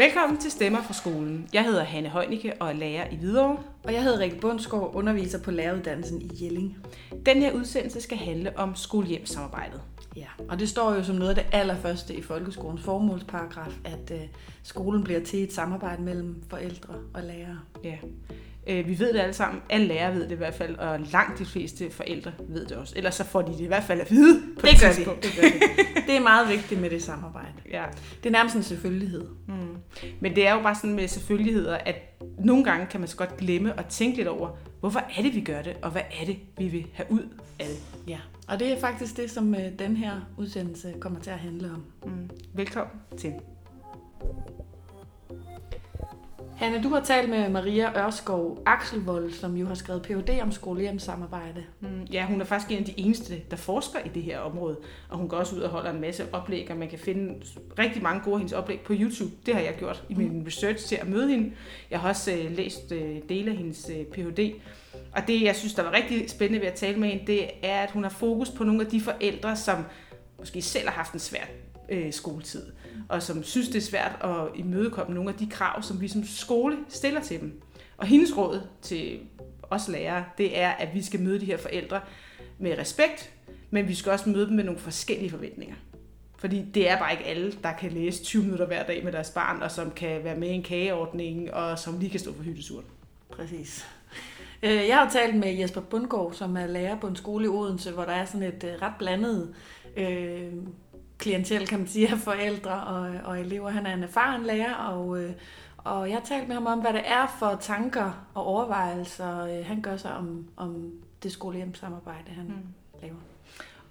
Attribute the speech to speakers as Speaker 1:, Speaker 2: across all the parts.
Speaker 1: Velkommen til Stemmer fra skolen. Jeg hedder Hanne Højnicke og er lærer i Hvidovre.
Speaker 2: Og jeg hedder Rikke Bundsgaard, underviser på læreruddannelsen i Jelling.
Speaker 1: Den her udsendelse skal handle om skole-hjem-samarbejdet.
Speaker 2: Ja, og det står jo som noget af det allerførste i folkeskolens formålsparagraf, at øh, skolen bliver til et samarbejde mellem forældre og lærere.
Speaker 1: Ja. Øh, vi ved det alle sammen. Alle lærere ved det i hvert fald, og langt de fleste forældre ved det også. Ellers så får de det i hvert fald at vide på
Speaker 2: Det
Speaker 1: et
Speaker 2: gør de.
Speaker 1: tidspunkt.
Speaker 2: Det, gør de. det er meget vigtigt med det samarbejde.
Speaker 1: Ja.
Speaker 2: Det er nærmest en selvfølgelighed.
Speaker 1: Mm. Men det er jo bare sådan med selvfølgeligheder, at nogle gange kan man så godt glemme at tænke lidt over, hvorfor er det, vi gør det, og hvad er det, vi vil have ud af det.
Speaker 2: Ja, og det er faktisk det, som øh, den her udsendelse kommer til at handle om.
Speaker 1: Mm. Velkommen til.
Speaker 2: Hanne, du har talt med Maria Ørskov Axelvold, som jo har skrevet Ph.D. om skole-hjem-samarbejde.
Speaker 1: Mm, Ja, hun er faktisk en af de eneste, der forsker i det her område, og hun går også ud og holder en masse oplæg, og man kan finde rigtig mange gode af hendes oplæg på YouTube. Det har jeg gjort i min research til at møde hende. Jeg har også øh, læst øh, dele af hendes øh, Ph.D., og det, jeg synes, der var rigtig spændende ved at tale med hende, det er, at hun har fokus på nogle af de forældre, som måske selv har haft en svær øh, skoletid, og som synes, det er svært at imødekomme nogle af de krav, som vi som skole stiller til dem. Og hendes råd til os lærere, det er, at vi skal møde de her forældre med respekt, men vi skal også møde dem med nogle forskellige forventninger. Fordi det er bare ikke alle, der kan læse 20 minutter hver dag med deres barn, og som kan være med i en kageordning, og som lige kan stå for hyttesuren.
Speaker 2: Præcis. Øh, jeg har talt med Jesper Bundgaard, som er lærer på en skole i Odense, hvor der er sådan et øh, ret blandet øh, klientel, kan man sige, af forældre og, og elever. Han er en erfaren lærer, og, øh, og jeg har talt med ham om, hvad det er for tanker og overvejelser, øh, han gør sig om, om det skole-hjem-samarbejde, han mm. laver.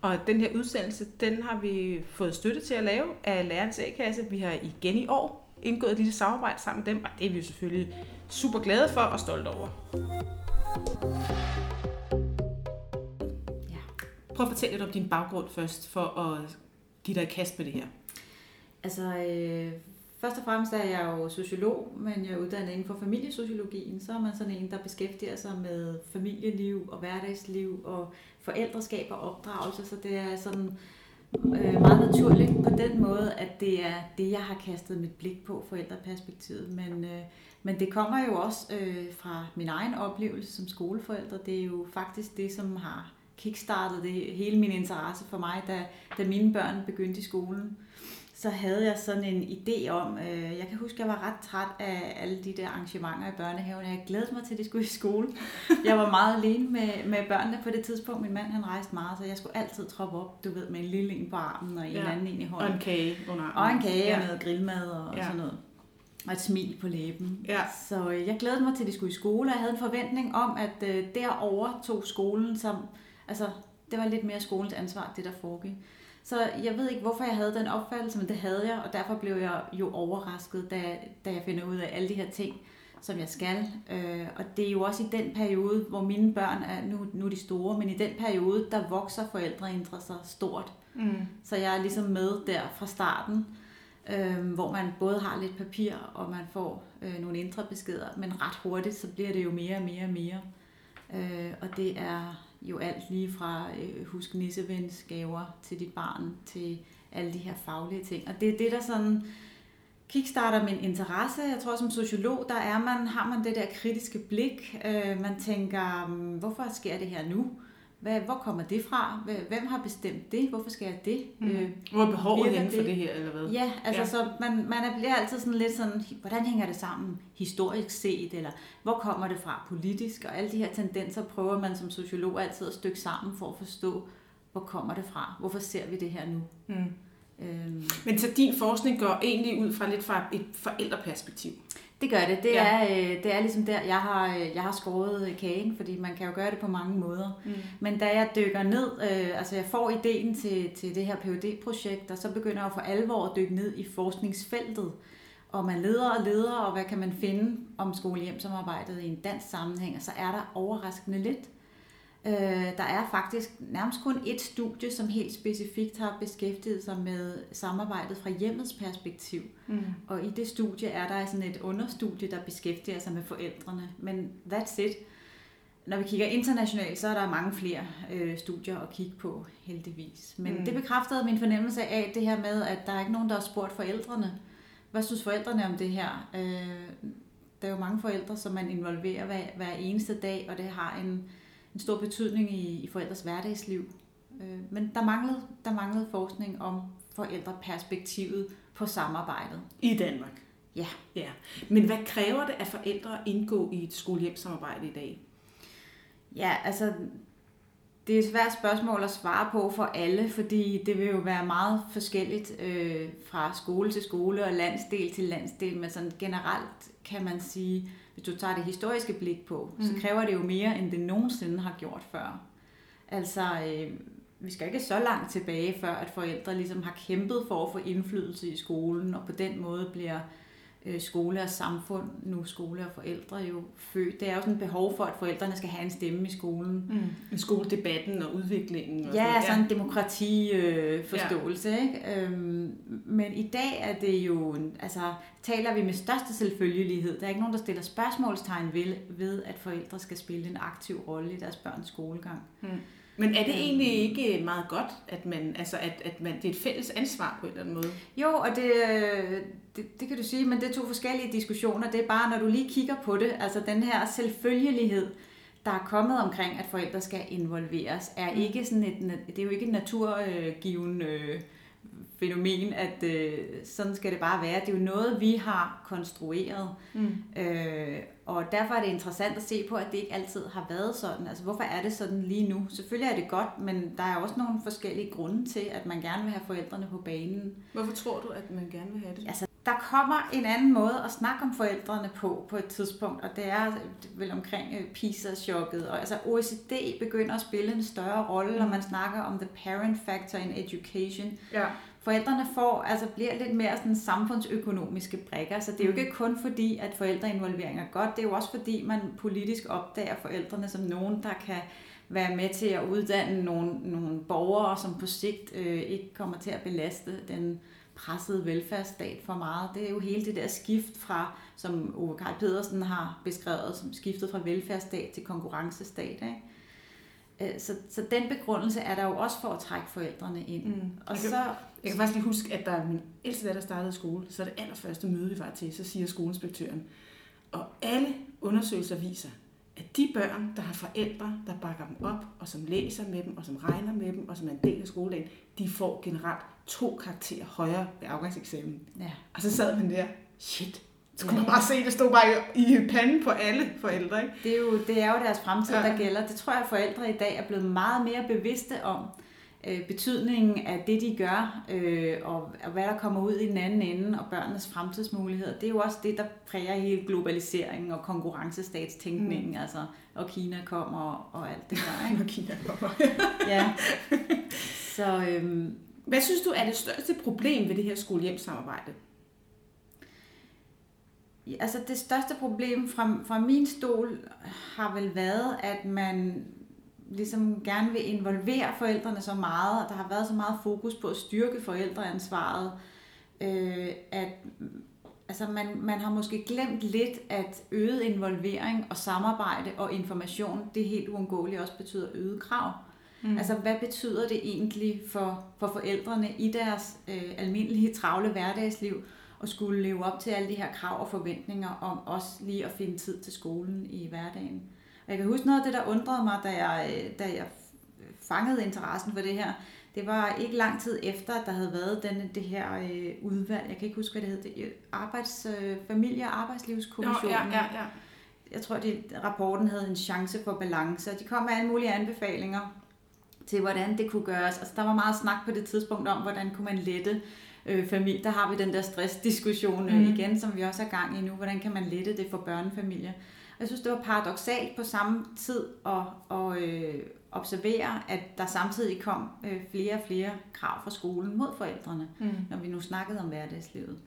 Speaker 1: Og den her udsendelse, den har vi fået støtte til at lave af Lærernes A-kasse. Vi har igen i år indgået et lille samarbejde sammen med dem, og det er vi jo selvfølgelig super glade for og stolte over.
Speaker 3: Ja.
Speaker 1: Prøv at fortælle lidt om din baggrund først, for at give dig et kast med det her.
Speaker 3: Altså, øh, først og fremmest er jeg jo sociolog, men jeg er uddannet inden for familiesociologien. Så er man sådan en, der beskæftiger sig med familieliv og hverdagsliv og forældreskab og opdragelse. Så det er sådan øh, meget naturligt på den måde, at det er det, jeg har kastet mit blik på, forældreperspektivet. Men, øh, men det kommer jo også øh, fra min egen oplevelse som skoleforælder. Det er jo faktisk det, som har kickstartet det, hele min interesse for mig, da, da mine børn begyndte i skolen så havde jeg sådan en idé om, øh, jeg kan huske, at jeg var ret træt af alle de der arrangementer i børnehaven. Jeg glædede mig til, at de skulle i skole. Jeg var meget alene med, med børnene på det tidspunkt. Min mand han rejste meget, så jeg skulle altid troppe op, du ved, med en lille en på armen og en
Speaker 1: Ja.
Speaker 3: anden en i
Speaker 1: Og
Speaker 3: hånden.
Speaker 1: en kage under armen.
Speaker 3: Og en kage
Speaker 1: Ja.
Speaker 3: og noget grillmad og
Speaker 1: Ja.
Speaker 3: sådan noget. Og et smil på læben.
Speaker 1: Ja.
Speaker 3: Så øh, jeg glædede mig til, at de skulle i skole, og jeg havde en forventning om, at øh, derover tog skolen som... Altså, det var lidt mere skolens ansvar, det der foregik. Så jeg ved ikke, hvorfor jeg havde den opfattelse, men det havde jeg, og derfor blev jeg jo overrasket, da, da jeg finder ud af alle de her ting, som jeg skal. Øh, og det er jo også i den periode, hvor mine børn er, nu, nu er de store, men i den periode, der vokser forældreinteresser stort.
Speaker 1: Mm.
Speaker 3: Så jeg er ligesom med der fra starten, øh, hvor man både har lidt papir, og man får øh, nogle indre beskeder, men ret hurtigt, så bliver det jo mere og mere og mere. Øh, og det er jo alt lige fra øh, husk nissevens gaver til dit barn, til alle de her faglige ting. Og det er det, der sådan kickstarter min interesse. Jeg tror, som sociolog, der er man, har man det der kritiske blik. Øh, man tænker, hmm, hvorfor sker det her nu? Hvad, hvor kommer det fra? Hvem- har bestemt det? Hvorfor skal jeg det?
Speaker 1: Mm.
Speaker 3: Øh,
Speaker 1: Hvor er behovet henne for
Speaker 3: det?
Speaker 1: her, eller hvad?
Speaker 3: Ja, altså
Speaker 1: Ja.
Speaker 3: så man, man er- bliver altid sådan lidt sådan, hvordan hænger det sammen historisk set, eller hvor kommer det fra politisk, og alle de her tendenser prøver man som sociolog altid at stykke sammen for at forstå, hvor kommer det fra, hvorfor ser vi det her nu.
Speaker 1: Mm.
Speaker 3: Øhm,
Speaker 1: Men så din forskning går egentlig ud fra lidt fra et forældreperspektiv.
Speaker 3: Det gør det. Det,
Speaker 1: Ja.
Speaker 3: er, øh, det er ligesom der, jeg har, øh, jeg har skåret kagen, fordi man kan jo gøre det på mange måder.
Speaker 1: Mm.
Speaker 3: Men da jeg dykker ned, øh, altså jeg får ideen til, til det her phd projekt og så begynder jeg for alvor at dykke ned i forskningsfeltet. Og man leder og leder, og hvad kan man finde om skole-hjem-samarbejdet i en dansk sammenhæng, og så er der overraskende lidt. Øh, der er faktisk nærmest kun et studie, som helt specifikt har beskæftiget sig med samarbejdet fra hjemmets perspektiv.
Speaker 1: Mm.
Speaker 3: Og i det studie er der sådan et understudie, der beskæftiger sig med forældrene. Men that's it. Når vi kigger internationalt, så er der mange flere øh, studier at kigge på, heldigvis. Men
Speaker 1: Mm.
Speaker 3: det bekræftede min fornemmelse af det her med, at der er ikke nogen, der har spurgt forældrene. hvad synes forældrene om det her? Øh, der er jo mange forældre, som man involverer hver, hver eneste dag, og det har en, en stor betydning i, i forældres hverdagsliv. Øh, men der manglede, der manglede forskning om forældreperspektivet på samarbejdet.
Speaker 1: I Danmark?
Speaker 3: Ja.
Speaker 1: ja. Men hvad kræver det af forældre at indgå i et skolehjemsamarbejde i dag?
Speaker 3: Ja, altså det er et svært spørgsmål at svare på for alle, fordi det vil jo være meget forskelligt øh, fra skole til skole og landsdel til landsdel, men sådan generelt kan man sige, hvis du tager det historiske blik på, mm. så kræver det jo mere, end det nogensinde har gjort før. Altså, øh, vi skal ikke så langt tilbage, før at forældre ligesom har kæmpet for at få indflydelse i skolen, og på den måde bliver øh, skole og samfund, nu skole og forældre jo født. Det er jo sådan et behov for, at forældrene skal have en stemme i skolen.
Speaker 1: Mm. I skoledebatten og udviklingen. Og
Speaker 3: ja,
Speaker 1: sådan,
Speaker 3: sådan en demokratiforståelse. Øh, ja. Øhm, men i dag er det jo, altså taler vi med største selvfølgelighed. Der er ikke nogen, der stiller spørgsmålstegn ved, ved at forældre skal spille en aktiv rolle i deres børns skolegang. Mm.
Speaker 1: Men er det egentlig ikke meget godt, at, man, altså at, at man, det er et fælles ansvar på en eller anden måde?
Speaker 3: Jo, og det, det, det kan du sige, men det er to forskellige diskussioner. Det er bare, når du lige kigger på det, altså den her selvfølgelighed, der er kommet omkring, at forældre skal involveres, er mm. ikke sådan et, det er jo ikke et naturgiven øh, fænomen, at øh, sådan skal det bare være. Det er jo noget, vi har konstrueret. Mm. Øh, og derfor er det interessant at se på, at det ikke altid har været sådan. Altså, hvorfor er det sådan lige nu? Selvfølgelig er det godt, men der er også nogle forskellige grunde til, at man gerne vil have forældrene på banen.
Speaker 1: Hvorfor tror du, at man gerne vil have det?
Speaker 3: Altså, der kommer en anden måde at snakke om forældrene på, på et tidspunkt, og det er vel omkring øh, PISA-chokket. Og altså OECD begynder at spille en større rolle, mm. når man snakker om the parent factor in education. Ja forældrene får, altså bliver lidt mere sådan samfundsøkonomiske brækker, så det er jo mm. ikke kun fordi, at forældreinvolvering er godt, det er jo også fordi, man politisk opdager forældrene som nogen, der kan være med til at uddanne nogle, nogle borgere, som på sigt øh, ikke kommer til at belaste den pressede velfærdsstat for meget. Det er jo hele det der skift fra, som Ove Karl Pedersen har beskrevet, som skiftet fra velfærdsstat til konkurrencestat. Ikke? Øh, så, så den begrundelse er der jo også for at trække forældrene ind. Mm.
Speaker 1: Og jeg, kan, så, jeg kan faktisk lige huske, at der min ældste datter startede skole, så det allerførste møde, vi var til, så siger skoleinspektøren, og alle undersøgelser viser, at de børn, der har forældre, der bakker dem op, og som læser med dem, og som regner med dem, og som er en del af skoledagen, de får generelt to karakterer højere ved afgangseksamen. Ja. Og så sad man der, shit, så kunne man bare se, det stod bare i panden på alle forældre. Ikke?
Speaker 3: Det, er jo, det er jo deres fremtid, der gælder. Det tror jeg, at forældre i dag er blevet meget mere bevidste om øh, betydningen af det, de gør, øh, og, og hvad der kommer ud i den anden ende, og børnenes fremtidsmuligheder. Det er jo også det, der præger hele globaliseringen og konkurrencestatstænkningen, mm. altså, og Kina kommer og, og alt det der. Ikke?
Speaker 1: og Kina kommer.
Speaker 3: ja. Så, øhm,
Speaker 1: hvad synes du er det største problem ved det her skolehjemsamarbejde?
Speaker 3: Altså det største problem fra, fra min stol har vel været, at man ligesom gerne vil involvere forældrene så meget, og der har været så meget fokus på at styrke forældreansvaret, øh, at altså man, man har måske glemt lidt, at øget involvering og samarbejde og information, det helt uundgåeligt også betyder øget krav. Mm. Altså hvad betyder det egentlig for, for forældrene i deres øh, almindelige travle hverdagsliv, at skulle leve op til alle de her krav og forventninger om også lige at finde tid til skolen i hverdagen. Og jeg kan huske noget af det, der undrede mig, da jeg, da jeg fangede interessen for det her. Det var ikke lang tid efter, at der havde været denne, det her øh, udvalg. Jeg kan ikke huske, hvad det hed. Det, arbejds, øh, familie- og arbejdslivskommissionen.
Speaker 1: Ja, ja, ja.
Speaker 3: Jeg tror, at rapporten havde en chance for balance. Og de kom med alle mulige anbefalinger til, hvordan det kunne gøres. Altså, der var meget snak på det tidspunkt om, hvordan kunne man lette øh, familie. Der har vi den der stressdiskussion øh, mm. igen, som vi også er gang i nu. Hvordan kan man lette det for børnefamilier? Jeg synes, det var paradoxalt på samme tid at, at øh, observere, at der samtidig kom øh, flere og flere krav fra skolen mod forældrene, mm. når vi nu snakkede om hverdagslivet.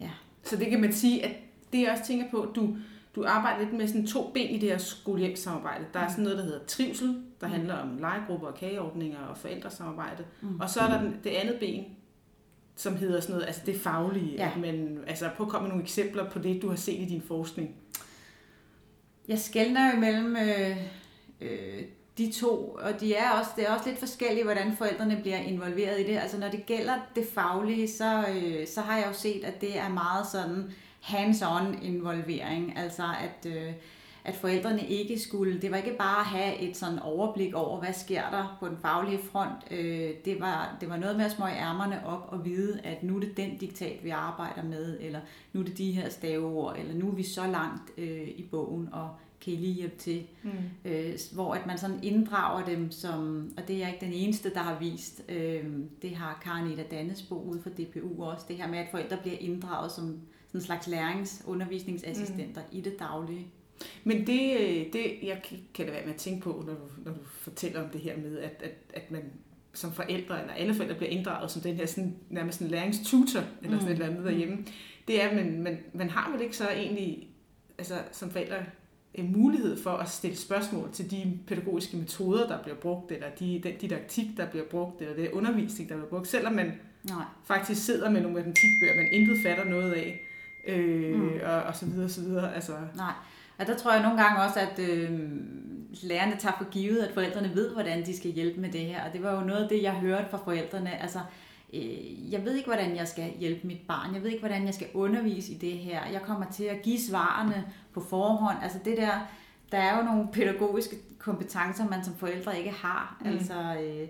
Speaker 1: Ja. Så det kan man sige, at det jeg også tænker på, du, du arbejder lidt med sådan to ben i det her skolehjemssamarbejde. Der er sådan noget, der hedder trivsel, der mm. handler om legegrupper og kageordninger og forældresamarbejde. Mm. Og så er der den, det andet ben, som hedder sådan noget, altså det faglige. Ja. At man, altså prøv at komme med nogle eksempler på det, du har set i din forskning.
Speaker 3: Jeg skældner jo mellem øh, øh, de to, og de er også, det er også lidt forskelligt, hvordan forældrene bliver involveret i det. Altså når det gælder det faglige, så, øh, så har jeg jo set, at det er meget sådan hands-on involvering. Altså at, øh, at forældrene ikke skulle, det var ikke bare at have et sådan overblik over, hvad sker der på den faglige front. Øh, det, var, det var noget med at smøge ærmerne op og vide, at nu er det den diktat, vi arbejder med, eller nu er det de her staveord, eller nu er vi så langt øh, i bogen, og kan I lige hjælpe til? Mm. Øh, hvor at man sådan inddrager dem som, og det er ikke den eneste, der har vist, øh, det har Karin Eda Dannesbo ude fra DPU også, det her med, at forældre bliver inddraget som sådan en slags lærings- undervisningsassistenter mm. i det daglige.
Speaker 1: Men det, det jeg kan da være med at tænke på, når du, når du fortæller om det her med, at, at, at man som forældre, eller alle forældre bliver inddraget som den her sådan, nærmest en læringstutor, eller sådan mm. et eller andet derhjemme, det er, at man, man, man har vel ikke så egentlig, altså som forældre, en mulighed for at stille spørgsmål til de pædagogiske metoder, der bliver brugt, eller de, den didaktik, der bliver brugt, eller det undervisning, der bliver brugt, selvom man Nej. faktisk sidder med nogle matematikbøger, man intet fatter noget af, øh, mm. og, og så videre, og så videre. Altså.
Speaker 3: Nej, og der tror jeg nogle gange også, at øh, lærerne tager for givet, at forældrene ved, hvordan de skal hjælpe med det her, og det var jo noget af det, jeg hørte fra forældrene, altså øh, jeg ved ikke, hvordan jeg skal hjælpe mit barn. Jeg ved ikke, hvordan jeg skal undervise i det her. Jeg kommer til at give svarene på forhånd. Altså det der, der er jo nogle pædagogiske kompetencer, man som forældre ikke har. Mm. Altså, øh,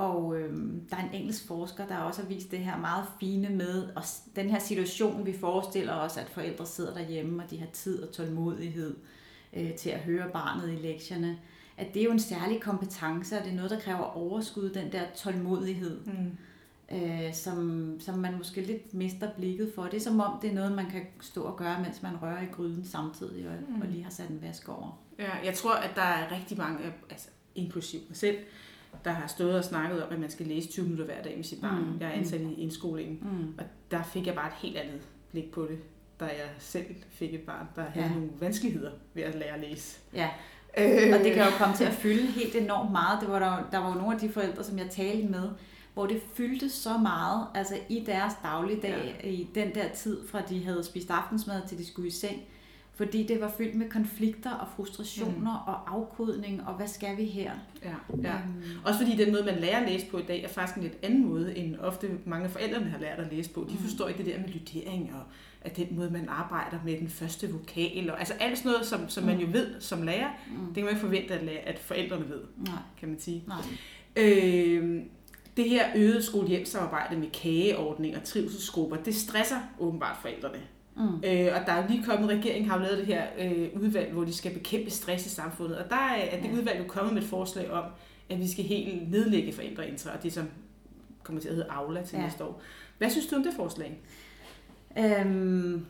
Speaker 3: og øh, der er en engelsk forsker, der også har vist det her meget fine med, og den her situation, vi forestiller os, at forældre sidder derhjemme, og de har tid og tålmodighed øh, til at høre barnet i lektierne, at det er jo en særlig kompetence, og det er noget, der kræver overskud, den der tålmodighed. Mm øh, som, som man måske lidt mister blikket for. Det er som om, det er noget, man kan stå og gøre, mens man rører i gryden samtidig og, mm. og lige har sat en vask over.
Speaker 1: Ja, jeg tror, at der er rigtig mange, altså inklusiv mig selv, der har stået og snakket om, at man skal læse 20 minutter hver dag med sit barn. Mm. Jeg er ansat mm. i indskolingen, mm. og der fik jeg bare et helt andet blik på det, da jeg selv fik et barn, der havde ja. nogle vanskeligheder ved at lære at læse.
Speaker 3: Ja, øh. og det kan jo komme til at fylde helt enormt meget. Det var der, der var jo nogle af de forældre, som jeg talte med, hvor det fyldte så meget altså i deres dagligdag, ja. i den der tid, fra de havde spist aftensmad til de skulle i seng, fordi det var fyldt med konflikter og frustrationer mm. og afkodning, og hvad skal vi her?
Speaker 1: Ja, ja. Um, Også fordi den måde, man lærer at læse på i dag, er faktisk en lidt anden måde, end ofte mange af forældrene har lært at læse på. De mm. forstår ikke det der med lydering og at den måde, man arbejder med den første vokal, og altså alt sådan noget, som, som man jo mm. ved som lærer, mm. det kan man ikke forvente, at, lære, at forældrene ved, Nej. kan man sige. Nej. Øh, det her øgede skolehjemsamarbejde med kageordning og trivselsgrupper, det stresser åbenbart forældrene. Mm. Øh, og der er lige kommet, regeringen har jo lavet det her øh, udvalg, hvor de skal bekæmpe stress i samfundet. Og der er, er det udvalg jo kommet med et forslag om, at vi skal helt nedlægge forældreintra, og det som kommer til at hedde Aula til ja. næste år. Hvad synes du om det forslag?
Speaker 3: Øhm,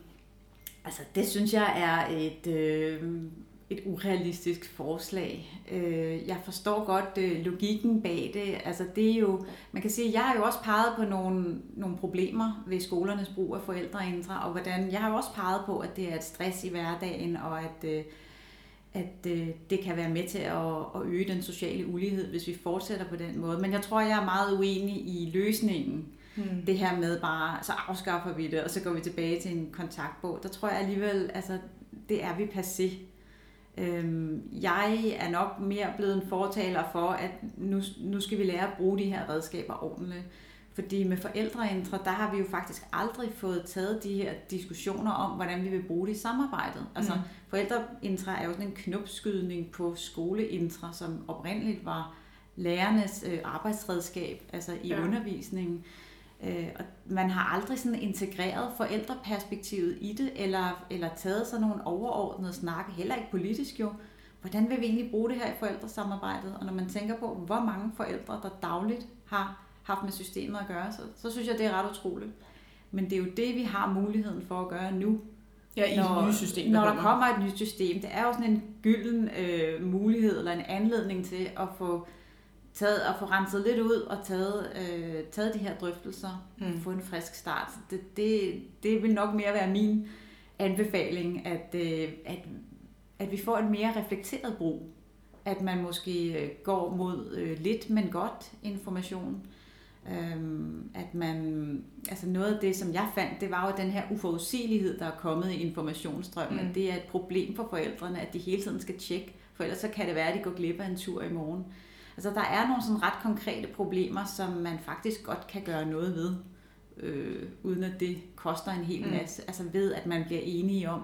Speaker 3: altså, det synes jeg er et... Øh et urealistisk forslag. Øh, jeg forstår godt øh, logikken bag det. Altså det er jo, man kan sige, jeg har jo også peget på nogle, nogle problemer ved skolernes brug af forældreintra, og hvordan, jeg har jo også peget på, at det er et stress i hverdagen, og at, øh, at det kan være med til at, at øge den sociale ulighed, hvis vi fortsætter på den måde. Men jeg tror, jeg er meget uenig i løsningen. Hmm. Det her med bare, så afskaffer vi det, og så går vi tilbage til en kontaktbog. Der tror jeg alligevel, altså det er vi passé Øhm, jeg er nok mere blevet en fortaler for, at nu, nu skal vi lære at bruge de her redskaber ordentligt. Fordi med forældreintra, der har vi jo faktisk aldrig fået taget de her diskussioner om, hvordan vi vil bruge det i samarbejdet. Altså mm. forældreintra er jo sådan en knopskydning på skoleintra, som oprindeligt var lærernes øh, arbejdsredskab, altså i ja. undervisningen. Øh, og man har aldrig sådan integreret forældreperspektivet i det, eller, eller taget sådan nogle overordnede snakke, heller ikke politisk jo. Hvordan vil vi egentlig bruge det her i forældresamarbejdet? Og når man tænker på, hvor mange forældre, der dagligt har haft med systemet at gøre, så, så synes jeg, det er ret utroligt. Men det er jo det, vi har muligheden for at gøre nu.
Speaker 1: Ja, i når, det nye system.
Speaker 3: Når der kommer et nyt system. Det er jo sådan en gylden øh, mulighed, eller en anledning til at få taget og få renset lidt ud og taget, øh, taget de her drøftelser mm. få en frisk start. Det, det, det vil nok mere være min anbefaling, at, øh, at, at vi får en mere reflekteret brug. At man måske øh, går mod øh, lidt, men godt information. Øhm, at man, altså noget af det, som jeg fandt, det var jo den her uforudsigelighed, der er kommet i informationsstrømmen. Mm. det er et problem for forældrene, at de hele tiden skal tjekke for ellers så kan det være, at de går glip af en tur i morgen. Altså der er nogle sådan ret konkrete problemer, som man faktisk godt kan gøre noget ved, øh, uden at det koster en hel
Speaker 1: Mm.
Speaker 3: masse. Altså ved, at man bliver enige om,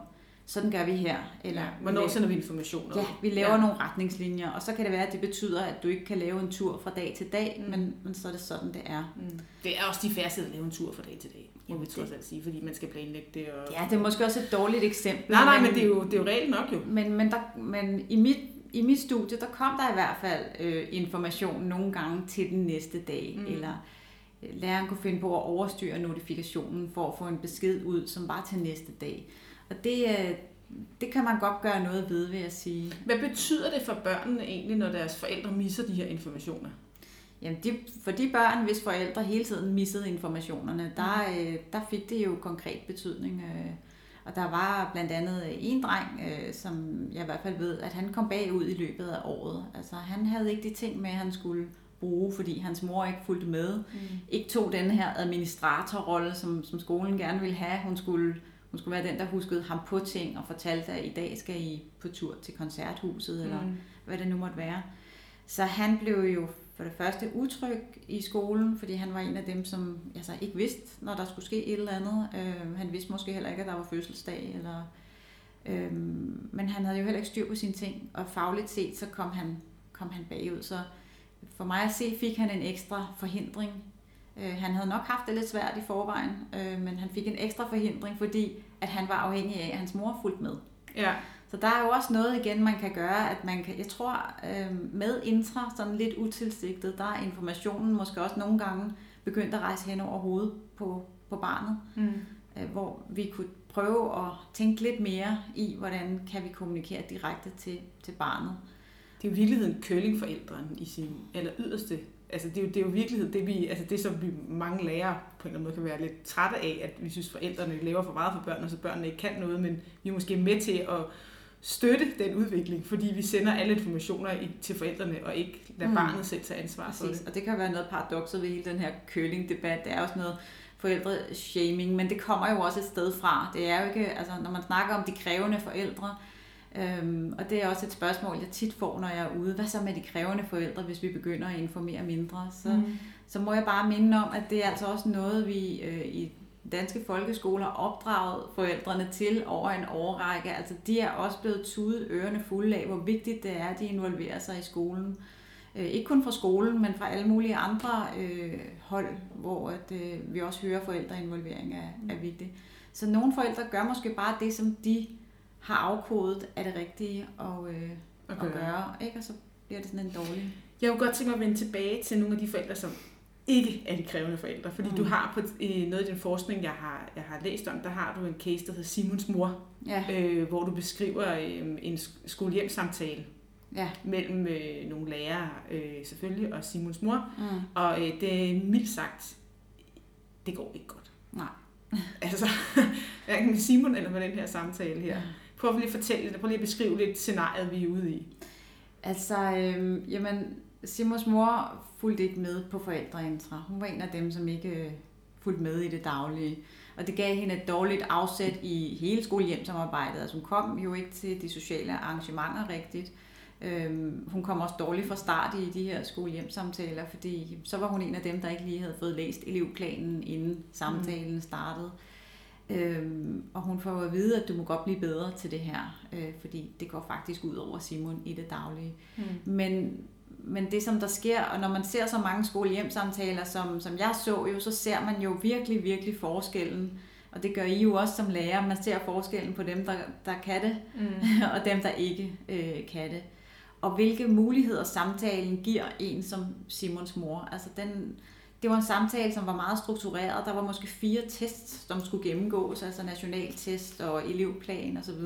Speaker 3: sådan gør vi her. Eller
Speaker 1: Ja, hvornår sender vi informationer?
Speaker 3: Ja, vi laver
Speaker 1: Ja.
Speaker 3: nogle retningslinjer, og så kan det være, at det betyder, at du ikke kan lave en tur fra dag til dag,
Speaker 1: Mm.
Speaker 3: men, men så er det sådan, det er.
Speaker 1: Mm. Det er også de færreste at lave en tur fra dag til dag, må vi trods alt sige, fordi man skal planlægge det. Og...
Speaker 3: Ja, det er måske også et dårligt eksempel.
Speaker 1: Nej, nej, men det er jo, det er jo reelt nok jo.
Speaker 3: Men, men, der, men i, mit, i mit studie, der kom der i hvert fald øh, information nogle gange til den næste dag,
Speaker 1: Mm.
Speaker 3: mm. eller øh, læreren kunne finde på at overstyre notifikationen for at få en besked ud, som var til næste dag. Og det, øh, det kan man godt gøre noget ved, vil jeg sige.
Speaker 1: Hvad betyder det for børnene egentlig, når deres forældre misser de her informationer?
Speaker 3: Jamen, de, for de børn, hvis forældre hele tiden missede informationerne, der, øh, der fik det jo konkret betydning. Øh, og der var blandt andet en dreng, øh, som jeg i hvert fald ved, at han kom bagud i løbet af året. Altså, han havde ikke de ting med, han skulle bruge, fordi hans mor ikke fulgte med.
Speaker 1: Mm.
Speaker 3: Ikke tog den her administratorrolle, som, som skolen gerne ville have. Hun skulle, hun skulle være den, der huskede ham på ting og fortalte, at i dag skal I på tur til koncerthuset, eller
Speaker 1: Mm.
Speaker 3: hvad det nu måtte være. Så han blev jo for det første utryg i skolen, fordi han var en af dem, som altså, ikke vidste, når der skulle ske et eller andet. Øh, han vidste måske heller ikke, at der var fødselsdag. Eller, øh, men han havde jo heller ikke styr på sine ting, og fagligt set, så kom han, kom han bagud. Så for mig at se, fik han en ekstra forhindring. Øh, han havde nok haft det lidt svært i forvejen, øh, men han fik en ekstra forhindring, fordi at han var afhængig af, at hans mor fulgte med.
Speaker 1: Ja,
Speaker 3: så der er jo også noget igen, man kan gøre, at man kan, jeg tror, øh, med intra, sådan lidt utilsigtet, der er informationen måske også nogle gange begyndt at rejse hen over hovedet på, på barnet,
Speaker 1: mm.
Speaker 3: øh, hvor vi kunne prøve at tænke lidt mere i, hvordan kan vi kommunikere direkte til, til barnet.
Speaker 1: det er jo i virkeligheden curlingforældren i sin aller yderste. Altså det er jo, det er jo i virkeligheden det, vi, altså det, som vi mange lærere på en eller anden måde kan være lidt trætte af, at vi synes, forældrene laver for meget for børnene, så børnene ikke kan noget, men vi er måske med til at støtte den udvikling, fordi vi sender alle informationer til forældrene, og ikke lader mm. Barnet selv tage ansvar for det.
Speaker 3: Og det kan være noget paradokset ved hele den her curling-debat. Det er også noget forældre-shaming, men det kommer jo også et sted fra. Det er jo ikke, altså når man snakker om de krævende forældre, øhm, og det er også et spørgsmål, jeg tit får, når jeg er ude. Hvad så med de krævende forældre, hvis vi begynder at informere mindre? Så, mm. så må jeg bare minde om, at det er altså også noget, vi øh, i danske folkeskoler opdraget forældrene til over en årrække. Altså de er også blevet tudet ørerne fulde af, hvor vigtigt det er, at de involverer sig i skolen. Øh, ikke kun fra skolen, men fra alle mulige andre øh, hold, hvor at, øh, vi også hører, at forældreinvolvering er, er vigtigt. Så nogle forældre gør måske bare det, som de har afkodet af det rigtige og, øh, at gøre, ikke? og så bliver det sådan en dårlig...
Speaker 1: Jeg kunne godt tænke mig at vende tilbage til nogle af de forældre, som ikke er de krævende forældre. Fordi mm.
Speaker 3: Mm.
Speaker 1: du har på øh, noget af den forskning, jeg har, jeg har læst om, der har du en case, der hedder Simons mor,
Speaker 3: Ja,
Speaker 1: øh, hvor du beskriver øh, en sk- skolehjemsamtale
Speaker 3: ja.
Speaker 1: mellem øh, nogle lærere øh, selvfølgelig og Simons mor.
Speaker 3: Mm.
Speaker 1: Og øh, det er mildt sagt, det går ikke godt.
Speaker 3: Nej.
Speaker 1: Altså, hverken med Simon eller med den her samtale her. Prøv lige at fortælle, prøv lige at beskrive lidt scenariet, vi er ude i.
Speaker 3: Altså, øhm, jamen, Simons mor fulgte ikke med på forældreintra. Hun var en af dem, som ikke øh, fulgte med i det daglige. Og det gav hende et dårligt afsæt i hele skolehjemsamarbejdet. Altså hun kom jo ikke til de sociale arrangementer rigtigt. Øhm, hun kom også dårligt fra start i de her skolehjemsamtaler, fordi så var hun en af dem, der ikke lige havde fået læst elevplanen, inden samtalen startede. Øhm, og hun får at vide, at du må godt blive bedre til det her, øh, fordi det går faktisk ud over Simon i det daglige.
Speaker 1: Mm.
Speaker 3: Men, men det, som der sker, og når man ser så mange skolehjemsamtaler, som, som jeg så jo, så ser man jo virkelig, virkelig forskellen. Og det gør I jo også som lærer. Man ser forskellen på dem, der, der kan det,
Speaker 1: Mm.
Speaker 3: og dem, der ikke øh, kan det. Og hvilke muligheder samtalen giver en som Simons mor. Altså den, det var en samtale, som var meget struktureret. Der var måske fire tests, som skulle gennemgås, altså nationaltest og elevplan osv.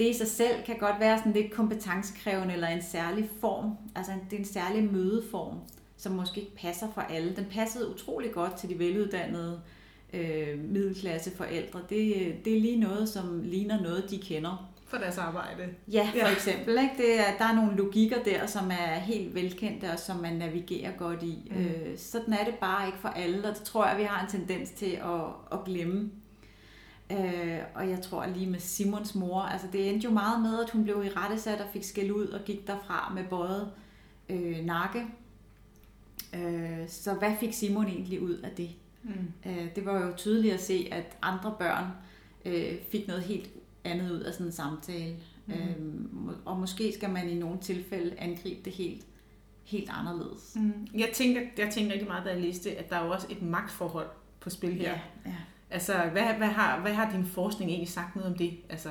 Speaker 3: Det i sig selv kan godt være sådan lidt kompetencekrævende eller en særlig form. Altså det er en særlig mødeform, som måske ikke passer for alle. Den passede utrolig godt til de veluddannede øh, middelklasseforældre. Det, det er lige noget, som ligner noget, de kender.
Speaker 1: For deres arbejde.
Speaker 3: Ja, for
Speaker 1: Ja.
Speaker 3: eksempel. Ikke? Det er, der er nogle logikker der, som er helt velkendte og som man navigerer godt i.
Speaker 1: Mm.
Speaker 3: Øh, sådan er det bare ikke for alle, og det tror jeg, vi har en tendens til at, at glemme. Øh, og jeg tror lige med Simons mor, altså det endte jo meget med, at hun blev i rettesat og fik skæld ud og gik derfra med både øh, nakke. Øh, så hvad fik Simon egentlig ud af det? Mm. Øh, det var jo tydeligt at se, at andre børn øh, fik noget helt andet ud af sådan en samtale. Mm. Øh, og måske skal man i nogle tilfælde angribe det helt helt anderledes.
Speaker 1: Mm. Jeg tænker, jeg tænker rigtig meget, da jeg læste, at der er jo også et magtforhold på spil her. Ja, ja. Altså, hvad, hvad, har, hvad har din forskning egentlig sagt noget om det? Altså,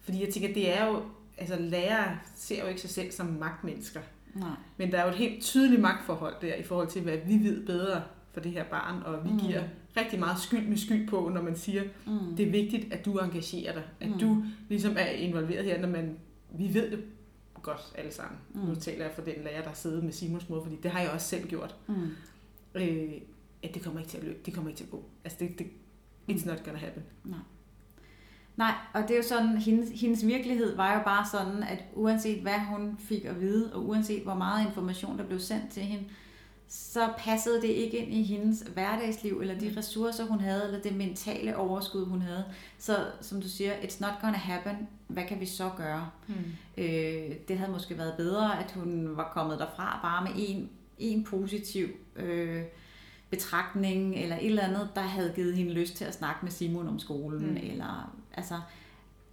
Speaker 1: fordi jeg tænker, det er jo, altså lærere ser jo ikke sig selv som magtmennesker. Nej. Men der er jo et helt tydeligt magtforhold der i forhold til, hvad vi ved bedre for det her barn, og vi mm. giver rigtig meget skyld med skyld på, når man siger, mm. det er vigtigt, at du engagerer dig, at mm. du ligesom er involveret her, når man, vi ved det godt alle sammen. Mm. Nu taler jeg for den lærer, der sidder med Simons mor, fordi det har jeg også selv gjort. Mm. Øh, at det kommer ikke til at løbe, det kommer ikke til at gå. Altså det, det it's not gonna happen.
Speaker 3: Nej. Nej, og det er jo sådan, hendes, hendes virkelighed var jo bare sådan, at uanset hvad hun fik at vide, og uanset hvor meget information der blev sendt til hende, så passede det ikke ind i hendes hverdagsliv, eller de mm. ressourcer, hun havde, eller det mentale overskud, hun havde. Så som du siger, it's not gonna happen. Hvad kan vi så gøre? Mm. Øh, det havde måske været bedre, at hun var kommet derfra bare med en, en positiv øh, betragtning, eller et eller andet, der havde givet hende lyst til at snakke med Simon om skolen, mm. eller altså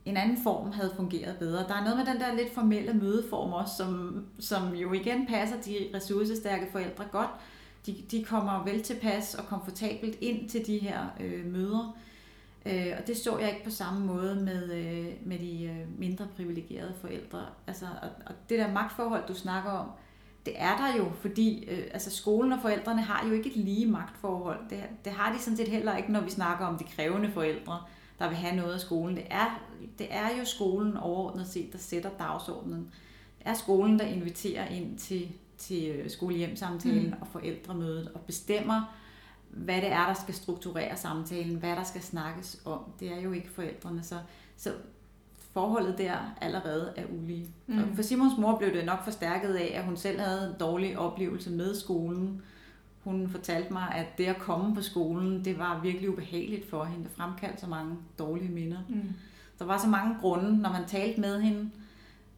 Speaker 3: en anden form havde fungeret bedre. Der er noget med den der lidt formelle mødeform også, som, som jo igen passer de ressourcestærke forældre godt. De, de kommer vel tilpas og komfortabelt ind til de her øh, møder. Øh, og det så jeg ikke på samme måde med, øh, med de øh, mindre privilegerede forældre. Altså, og, og det der magtforhold, du snakker om, det er der jo, fordi øh, altså skolen og forældrene har jo ikke et lige magtforhold. Det, det har de sådan set heller ikke, når vi snakker om de krævende forældre der vil have noget af skolen. Det er, det er jo skolen overordnet set, der sætter dagsordenen. Det er skolen, der inviterer ind til, til øh, skolehjemsamtalen mm. og forældremødet og bestemmer, hvad det er, der skal strukturere samtalen, hvad der skal snakkes om. Det er jo ikke forældrene. Så, så forholdet der allerede er ulige. Mm. Og for Simons mor blev det nok forstærket af, at hun selv havde en dårlig oplevelse med skolen, hun fortalte mig, at det at komme på skolen, det var virkelig ubehageligt for hende. Det fremkaldte så mange dårlige minder. Mm. Der var så mange grunde, når man talte med hende,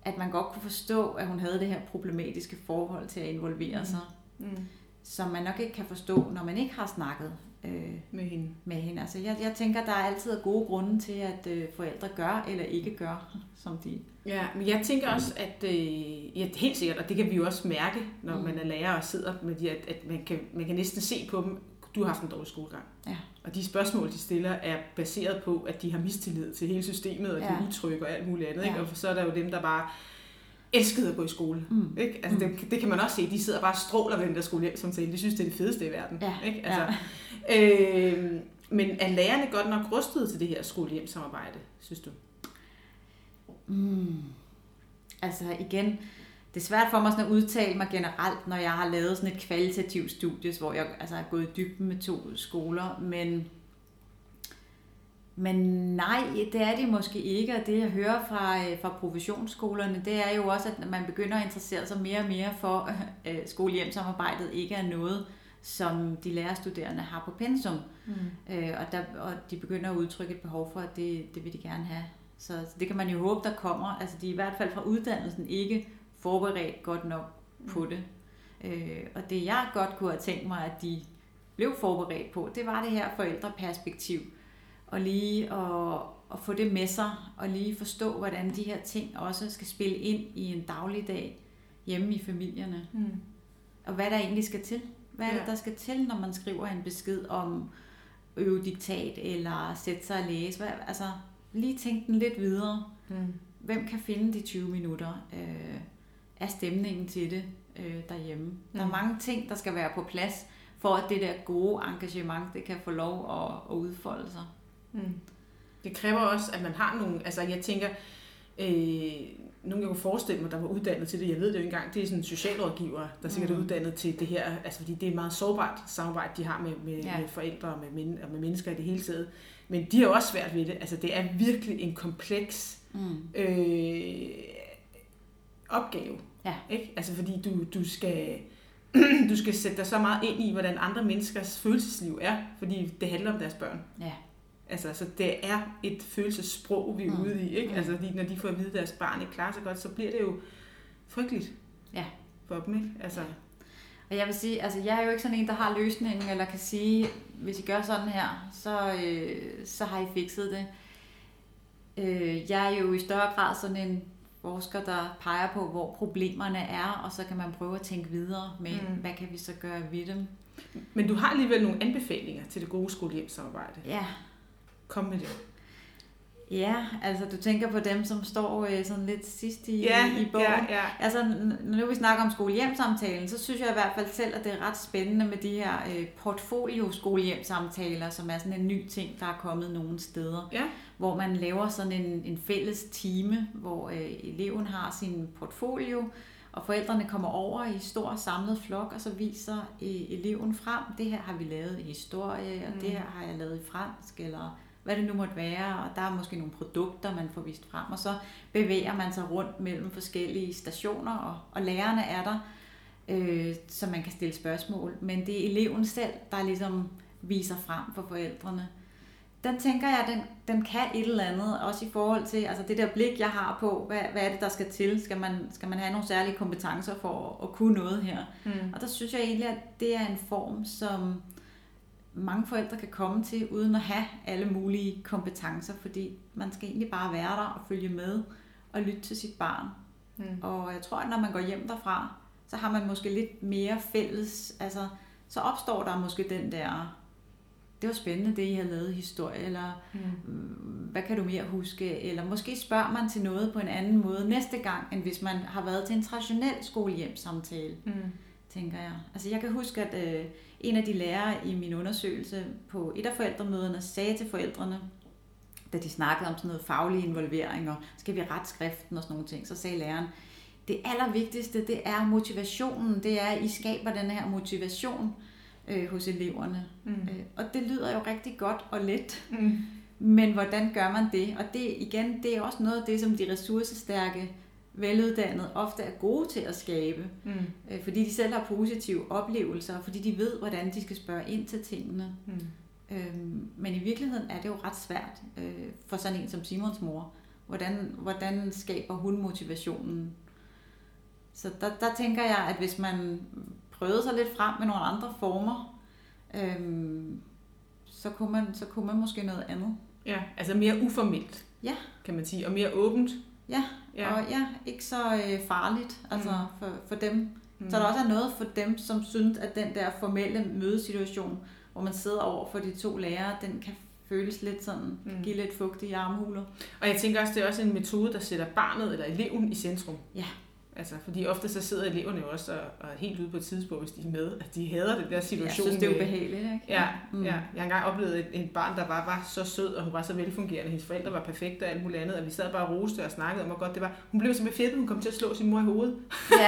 Speaker 3: at man godt kunne forstå, at hun havde det her problematiske forhold til at involvere mm. sig. Mm. Som man nok ikke kan forstå, når man ikke har snakket øh, med hende. Med hende. Altså, jeg, jeg tænker, der er altid gode grunde til, at øh, forældre gør eller ikke gør, som de...
Speaker 1: Ja, men jeg tænker også, at øh, ja, helt sikkert, og det kan vi jo også mærke, når mm. man er lærer og sidder med de, at, at man, kan, man kan næsten se på dem, du har haft en dårlig skolegang. Ja. Og de spørgsmål, de stiller, er baseret på, at de har mistillid til hele systemet, og de ja. er utrygge og alt muligt andet. Ja. Ikke? Og så er der jo dem, der bare elskede at gå i skole. Mm. Ikke? Altså, mm. det, det kan man også se. De sidder bare og stråler ved den der skole som De synes, det er det fedeste i verden. Ja. Ikke? Altså, ja. øh, men er lærerne godt nok rustet til det her skolehjemsamarbejde, synes du?
Speaker 3: Mm. Altså igen, det er svært for mig sådan at udtale mig generelt, når jeg har lavet sådan et kvalitativt studie, hvor jeg altså, er gået i dybden med to skoler, men men nej, det er det måske ikke, og det jeg hører fra, øh, fra professionsskolerne, det er jo også, at man begynder at interessere sig mere og mere for, at øh, skolehjemsamarbejdet ikke er noget, som de lærerstuderende har på pensum. Mm. Øh, og, der, og de begynder at udtrykke et behov for, at det, det vil de gerne have. Så, så det kan man jo håbe, der kommer. Altså de er i hvert fald fra uddannelsen ikke forberedt godt nok på mm. det. Øh, og det jeg godt kunne have tænkt mig, at de blev forberedt på, det var det her forældreperspektiv og lige at, at få det med sig, og lige forstå, hvordan de her ting også skal spille ind i en dagligdag hjemme i familierne. Mm. Og hvad der egentlig skal til. Hvad er det, der skal til, når man skriver en besked om øve diktat, eller sætte sig og læse? Hvad, altså, lige tænke den lidt videre. Mm. Hvem kan finde de 20 minutter? Øh, er stemningen til det øh, derhjemme? Mm. Der er mm. mange ting, der skal være på plads, for at det der gode engagement, det kan få lov at, at udfolde sig.
Speaker 1: Mm. Det kræver også, at man har nogle, altså jeg tænker, øh, nogen jeg kunne forestille mig, der var uddannet til det, jeg ved det jo ikke engang, det er sådan socialrådgiver, der sikkert mm. er uddannet til det her, altså fordi det er et meget sårbart samarbejde, de har med, med, ja. med forældre og med, men, og med mennesker i det hele taget. Men de har også svært ved det, altså det er virkelig en kompleks mm. øh, opgave. Ja. Ikke? Altså fordi du, du skal du skal sætte dig så meget ind i, hvordan andre menneskers følelsesliv er, fordi det handler om deres børn. Ja. Altså, så det er et følelsessprog, vi er
Speaker 3: Mm.
Speaker 1: ude i, ikke?
Speaker 3: Mm.
Speaker 1: Altså, når de får at vide, at deres barn ikke klarer sig godt, så bliver det jo frygteligt
Speaker 3: Ja.
Speaker 1: for dem, ikke? Altså,
Speaker 3: Og jeg vil sige, altså jeg er jo ikke sådan en, der har løsningen, eller kan sige, hvis I gør sådan her, så, øh, så har I fikset det. Øh, jeg er jo i større grad sådan en forsker, der peger på, hvor problemerne er, og så kan man prøve at tænke videre med,
Speaker 1: Mm.
Speaker 3: hvad kan vi så gøre ved dem.
Speaker 1: men du har alligevel nogle anbefalinger til det gode skolehjemsamarbejde.
Speaker 3: Ja,
Speaker 1: Kom med det.
Speaker 3: ja altså du tænker på dem, som står øh, sådan lidt sidst i,
Speaker 1: Ja,
Speaker 3: i bogen.
Speaker 1: ja, ja.
Speaker 3: Altså, nu vi snakker om skolehjemsamtalen, så synes jeg i hvert fald selv, at det er ret spændende med de her øh, portfolio-skolehjemsamtaler, som er sådan en ny ting, der er kommet nogle steder.
Speaker 1: Ja.
Speaker 3: Hvor man laver sådan en, en fælles time, hvor øh, eleven har sin portfolio, og forældrene kommer over i stor samlet flok, og så viser øh, eleven frem, det her har vi lavet i historie, og
Speaker 1: Mm.
Speaker 3: det her har jeg lavet i fransk, eller hvad det nu måtte være, og der er måske nogle produkter, man får vist frem, og så bevæger man sig rundt mellem forskellige stationer, og, og lærerne er der, øh, så man kan stille spørgsmål. Men det er eleven selv, der ligesom viser frem for forældrene. Den tænker jeg, den, den kan et eller andet, også i forhold til altså det der blik, jeg har på, hvad, hvad er det, der skal til? Skal man, skal man have nogle særlige kompetencer for at, at kunne noget her?
Speaker 1: Mm.
Speaker 3: Og der synes jeg egentlig, at det er en form, som mange forældre kan komme til, uden at have alle mulige kompetencer, fordi man skal egentlig bare være der og følge med og lytte til sit barn.
Speaker 1: Mm.
Speaker 3: Og jeg tror, at når man går hjem derfra, så har man måske lidt mere fælles, altså så opstår der måske den der, det var spændende det, I har lavet historie, eller
Speaker 1: Mm.
Speaker 3: "Mm, hvad kan du mere huske? Eller måske spørger man til noget på en anden måde næste gang, end hvis man har været til en traditionel skolehjemsamtale
Speaker 1: Mm.
Speaker 3: tænker jeg. Altså jeg kan huske, at øh, en af de lærere i min undersøgelse på et af forældremøderne sagde til forældrene, da de snakkede om sådan noget faglig involvering, og skal vi rette skriften og sådan nogle ting, så sagde læreren, det allervigtigste, det er motivationen, det er, at I skaber den her motivation øh, hos eleverne.
Speaker 1: Mm.
Speaker 3: Øh, og det lyder jo rigtig godt og let,
Speaker 1: Mm.
Speaker 3: men hvordan gør man det? Og det igen, det er også noget af det, som de ressourcestærke, veluddannede ofte er gode til at skabe.
Speaker 1: Mm.
Speaker 3: Øh, fordi de selv har positive oplevelser, og fordi de ved, hvordan de skal spørge ind til tingene.
Speaker 1: Mm.
Speaker 3: Øhm, men i virkeligheden er det jo ret svært øh, for sådan en som Simons mor. Hvordan, hvordan skaber hun motivationen? Så der, der tænker jeg, at hvis man prøvede sig lidt frem med nogle andre former, øhm, så, kunne man, så kunne man måske noget andet.
Speaker 1: Ja, altså mere uformelt,
Speaker 3: Ja.
Speaker 1: kan man sige, og mere åbent.
Speaker 3: Ja,
Speaker 1: Ja.
Speaker 3: Og ja, ikke så øh, farligt altså,
Speaker 1: Mm.
Speaker 3: for, for dem.
Speaker 1: Mm.
Speaker 3: Så der også er noget for dem, som synes, at den der formelle mødesituation, hvor man sidder over for de to lærere, den kan føles lidt sådan,
Speaker 1: Mm.
Speaker 3: give lidt fugt i armhuler.
Speaker 1: Og jeg tænker også, det er også en metode, der sætter barnet eller eleven i centrum.
Speaker 3: Ja.
Speaker 1: Altså, fordi ofte så sidder eleverne jo også og, og helt ude på et tidspunkt, hvis de er med, at de hader den der situation.
Speaker 3: Jeg synes, det er ubehageligt, ikke?
Speaker 1: Ja,
Speaker 3: Mm.
Speaker 1: ja. Jeg har engang oplevet et, et barn, der bare var så sød, og hun var så velfungerende. Hendes forældre var perfekte og alt muligt andet, og vi sad bare og roste og snakkede om, hvor godt det var. Hun blev simpelthen fedt, hun kom til at slå sin mor i hovedet.
Speaker 3: Ja,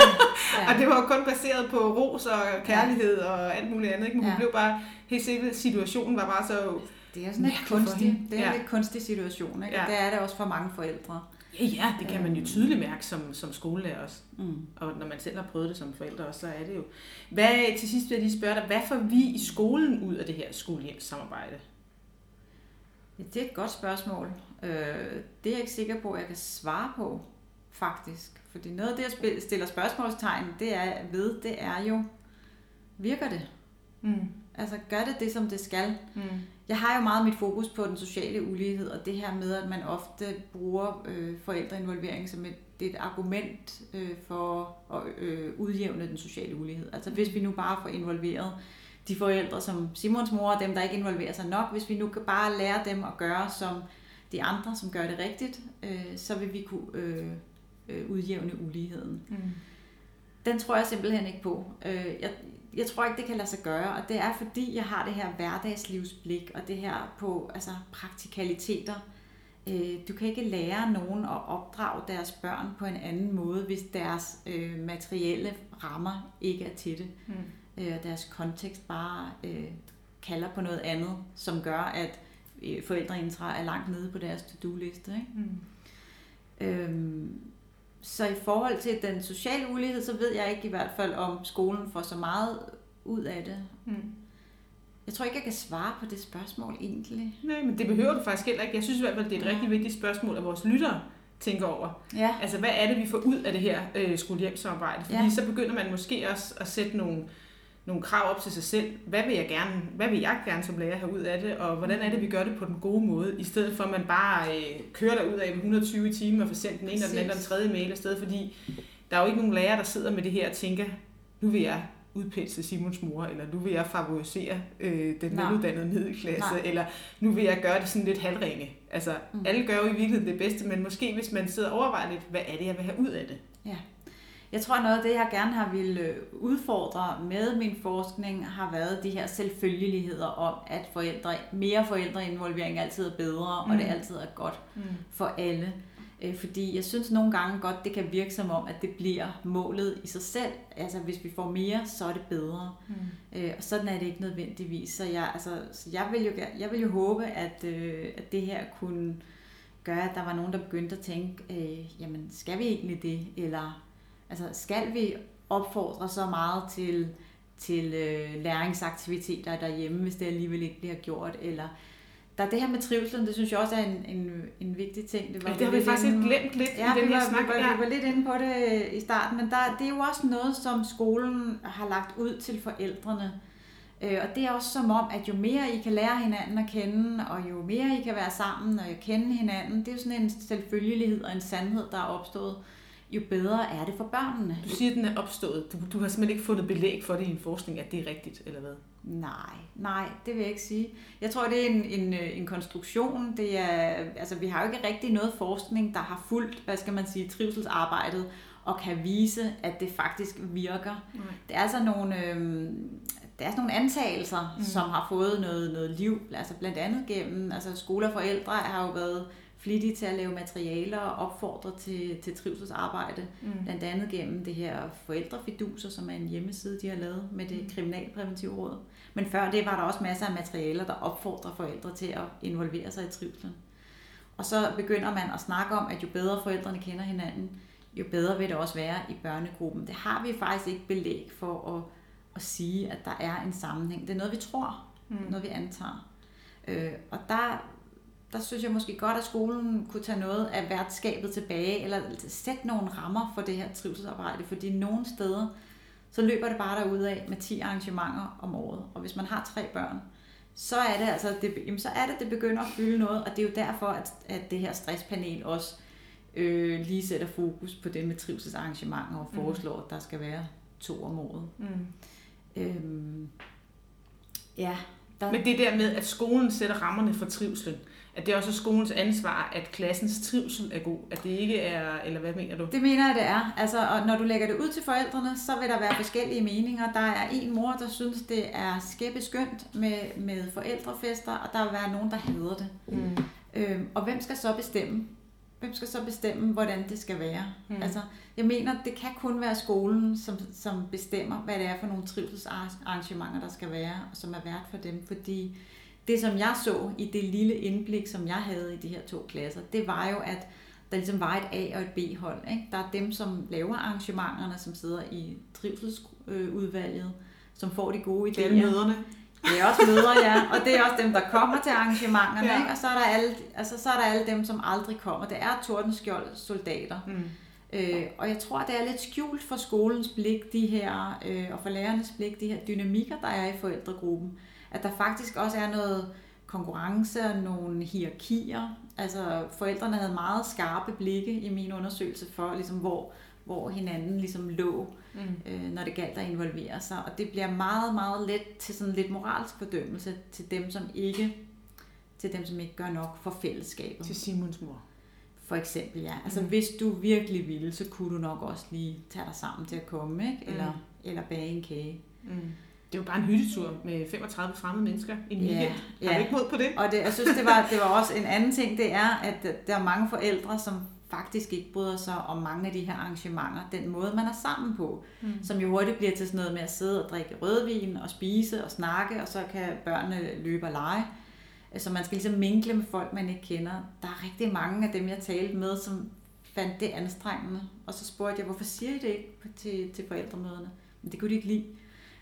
Speaker 1: Ja. Og det var jo kun baseret på ros og kærlighed ja. og alt muligt andet. Ikke? Men hun
Speaker 3: Ja.
Speaker 1: blev bare, helt sikkert, situationen var bare så...
Speaker 3: det er sådan lidt
Speaker 1: for
Speaker 3: kunstig, det er
Speaker 1: Ja.
Speaker 3: en lidt kunstig situation, ikke?
Speaker 1: Ja.
Speaker 3: Ja. Det er det også for mange forældre.
Speaker 1: Ja, ja, det kan man jo tydeligt mærke som, som skolelærer også.
Speaker 3: Mm.
Speaker 1: Og når man selv har prøvet det som forældre også, så er det jo... Hvad, til sidst vil jeg lige spørge dig, hvad får vi i skolen ud af det her skolehjemssamarbejde?
Speaker 3: Det er et godt spørgsmål. Øh, det er jeg ikke sikker på, at jeg kan svare på, faktisk. Fordi noget af det, jeg stiller spørgsmålstegn det er, ved, det er jo, virker det?
Speaker 1: Mm.
Speaker 3: Altså, gør det det, som det skal?
Speaker 1: Mm.
Speaker 3: Jeg har jo meget mit fokus på den sociale ulighed, og det her med, at man ofte bruger øh, forældreinvolvering som et, det er et argument øh, for at øh, udjævne den sociale ulighed. Altså hvis vi nu bare får involveret de forældre som Simons mor, og dem der ikke involverer sig nok, hvis vi nu kan bare lære dem at gøre som de andre, som gør det rigtigt, øh, så vil vi kunne øh, øh, udjævne uligheden.
Speaker 1: Mm.
Speaker 3: Den tror jeg simpelthen ikke på. Øh, Jeg, jeg tror ikke, det kan lade sig gøre, og det er fordi, jeg har det her hverdagslivsblik, og det her på altså, praktikaliteter. Øh, Du kan ikke lære nogen at opdrage deres børn på en anden måde, hvis deres øh, materielle rammer ikke er til det,
Speaker 1: Mm.
Speaker 3: øh, deres kontekst bare øh, kalder på noget andet, som gør, at øh, forældreintra er langt nede på deres to-do-liste. Ikke?
Speaker 1: Mm.
Speaker 3: Øhm, så i forhold til den sociale ulighed, så ved jeg ikke i hvert fald, om skolen får så meget ud af det.
Speaker 1: Mm.
Speaker 3: Jeg tror ikke, jeg kan svare på det spørgsmål egentlig.
Speaker 1: Nej, men det behøver du faktisk heller ikke. Jeg synes i hvert fald, det er et rigtig vigtigt spørgsmål, at vores lyttere tænker over.
Speaker 3: Ja.
Speaker 1: Altså, hvad er det, vi får ud af det her øh, skole-hjem-samarbejde? Fordi
Speaker 3: Ja.
Speaker 1: ja. så begynder man måske også at sætte nogle, nogle krav op til sig selv. Hvad vil jeg gerne, hvad vil jeg gerne som lærer have ud af det, og hvordan er det, vi gør det på den gode måde, i stedet for at man bare øh, kører der ud af med 120 i timen og får sendt den ene og den anden og den tredje mail afsted, fordi der er jo ikke nogen lærer, der sidder med det her og tænker, nu vil jeg udpensle Simons mor, eller nu vil jeg favorisere øh, den
Speaker 3: Nej.
Speaker 1: veluddannede middelklasse,
Speaker 3: Nej.
Speaker 1: eller nu vil jeg gøre det sådan lidt halvringe. Altså,
Speaker 3: Mm.
Speaker 1: alle gør jo i virkeligheden det bedste, men måske hvis man sidder og overvejer lidt, hvad er det, jeg vil have ud af det?
Speaker 3: Jeg tror, noget af det, jeg gerne har ville øh, udfordre med min forskning, har været de her selvfølgeligheder om, at forældre, mere forældreinvolvering altid er bedre, mm. og det
Speaker 1: Mm.
Speaker 3: altid er godt
Speaker 1: Mm.
Speaker 3: for alle. Øh, Fordi jeg synes nogle gange godt, det kan virke som om, at det bliver målet i sig selv. Altså hvis vi får mere, så er det bedre.
Speaker 1: Mm.
Speaker 3: Øh, og sådan er det ikke nødvendigvis. Så jeg, altså, så jeg, vil, jo, jeg vil jo håbe, at, øh, at det her kunne gøre, at der var nogen, der begyndte at tænke, øh, jamen skal vi egentlig det? Eller altså, skal vi opfordre så meget til, til øh, læringsaktiviteter derhjemme, hvis det alligevel ikke bliver gjort? Eller der er det her med trivselen, det synes jeg også er en, en, en vigtig ting.
Speaker 1: Ja, det har vi faktisk
Speaker 3: inde-
Speaker 1: glemt lidt
Speaker 3: Ja,
Speaker 1: i den her
Speaker 3: var,
Speaker 1: snak.
Speaker 3: vi, var,
Speaker 1: Ja.
Speaker 3: vi var lidt inde på det i starten, men der, det er jo også noget, som skolen har lagt ud til forældrene. Øh, Og det er også som om, at jo mere I kan lære hinanden at kende, og jo mere I kan være sammen og kende hinanden, det er jo sådan en selvfølgelighed og en sandhed, der er opstået, jo bedre er det for børnene.
Speaker 1: Du siger, at den er opstået. Du, du har simpelthen ikke fundet belæg for det i en forskning, at det er rigtigt, eller hvad?
Speaker 3: Nej, nej, det vil jeg ikke sige. Jeg tror, det er en, en, øh, en konstruktion. Det er, altså, vi har jo ikke rigtig noget forskning, der har fulgt, hvad skal man sige, trivselsarbejdet, og kan vise, at det faktisk virker.
Speaker 1: Nej.
Speaker 3: Det er altså nogle, øh, det er sådan nogle antagelser, mm.
Speaker 1: Mm.
Speaker 3: som har fået noget, noget liv, altså blandt andet gennem, altså skoler og forældre har jo været flittige til at lave materialer og opfordre til, til trivselsarbejde,
Speaker 1: Mm.
Speaker 3: blandt andet gennem det her forældrefiduser, som er en hjemmeside, de har lavet med det kriminalpræventive råd. Men før det var der også masser af materialer, der opfordrer forældre til at involvere sig i trivselen. Og så begynder man at snakke om, at jo bedre forældrene kender hinanden, jo bedre vil det også være i børnegruppen. Det har vi faktisk ikke belæg for at, at sige, at der er en sammenhæng. Det er noget, vi tror,
Speaker 1: Mm.
Speaker 3: noget vi antager. Øh, og der, der synes jeg måske godt, at skolen kunne tage noget af værtskabet tilbage, eller sætte nogle rammer for det her trivselsarbejde, fordi nogle steder, så løber det bare derudad med 10 arrangementer om året. Og hvis man har tre børn, så er det altså, det, jamen, så er det, det begynder at fylde noget, og det er jo derfor, at, at det her stresspanel også øh, lige sætter fokus på det med trivselsarrangementer og
Speaker 1: Mhm.
Speaker 3: foreslår, at der skal være to om året.
Speaker 1: Mm.
Speaker 3: Øhm, ja, der,
Speaker 1: Men det der med, at skolen sætter rammerne for trivselen, at det også er skolens ansvar, at klassens trivsel er god, at det ikke er, eller hvad mener du?
Speaker 3: Det mener jeg, det er. Altså, og når du lægger det ud til forældrene, så vil der være forskellige meninger. Der er en mor, der synes, det er skæppe skønt med, med forældrefester, og der vil være nogen, der hader det.
Speaker 1: Mm.
Speaker 3: Øhm, og hvem skal så bestemme? Hvem skal så bestemme, hvordan det skal være?
Speaker 1: Mm.
Speaker 3: Mm. Altså, jeg mener, det kan kun være skolen, som, som bestemmer, hvad det er for nogle trivselsarrangementer, der skal være, og som er vært for dem. Fordi det, som jeg så i det lille indblik, som jeg havde i de her to klasser, det var jo, at der ligesom var et A- og et B-hold. Ikke? Der er dem, som laver arrangementerne, som sidder i trivselsudvalget, som får de gode
Speaker 1: Det er
Speaker 3: idéer.
Speaker 1: møderne.
Speaker 3: Det er også mødre, ja. Og det er også dem, der kommer til arrangementerne.
Speaker 1: Ja.
Speaker 3: Ikke? Og så er, der alle, altså, så er der alle dem, som aldrig kommer. Det er Tordenskjold soldater.
Speaker 1: Mm.
Speaker 3: Øh, og jeg tror, det er lidt skjult for skolens blik, de her, øh, og for lærernes blik, de her dynamikker, der er i forældregruppen. At der faktisk også er noget konkurrence og nogle hierarkier. Altså forældrene havde meget skarpe blikke i min undersøgelse for, ligesom, hvor, hvor hinanden ligesom lå,
Speaker 1: Mm.
Speaker 3: øh, når det galt at involvere sig. Og det bliver meget, meget let til sådan lidt moralsk fordømmelse til dem, som ikke til dem, som ikke gør nok for fællesskabet.
Speaker 1: Til Simons mor.
Speaker 3: For eksempel, ja. Altså,
Speaker 1: Mm.
Speaker 3: hvis du virkelig ville, så kunne du nok også lige tage dig sammen til at komme, ikke? Eller,
Speaker 1: mm.
Speaker 3: eller bage en kage.
Speaker 1: Mm. Det jo bare en hyttetur med 35 fremmede mennesker en
Speaker 3: Ja,
Speaker 1: weekend. Har
Speaker 3: ja.
Speaker 1: du ikke mod på det?
Speaker 3: Og det, jeg synes, det var, det var også en anden ting, det er, at der er mange forældre, som faktisk ikke bryder sig om mange af de her arrangementer. Den måde, man er sammen på,
Speaker 1: Mm.
Speaker 3: som jo hurtigt bliver til sådan noget med at sidde og drikke rødvin og spise og snakke, og så kan børnene løbe og lege. Så man skal ligesom minkle med folk, man ikke kender. Der er rigtig mange af dem, jeg talte med, som fandt det anstrengende. Og så spurgte jeg, hvorfor siger I det ikke til, til forældremøderne? Men det kunne de ikke lide.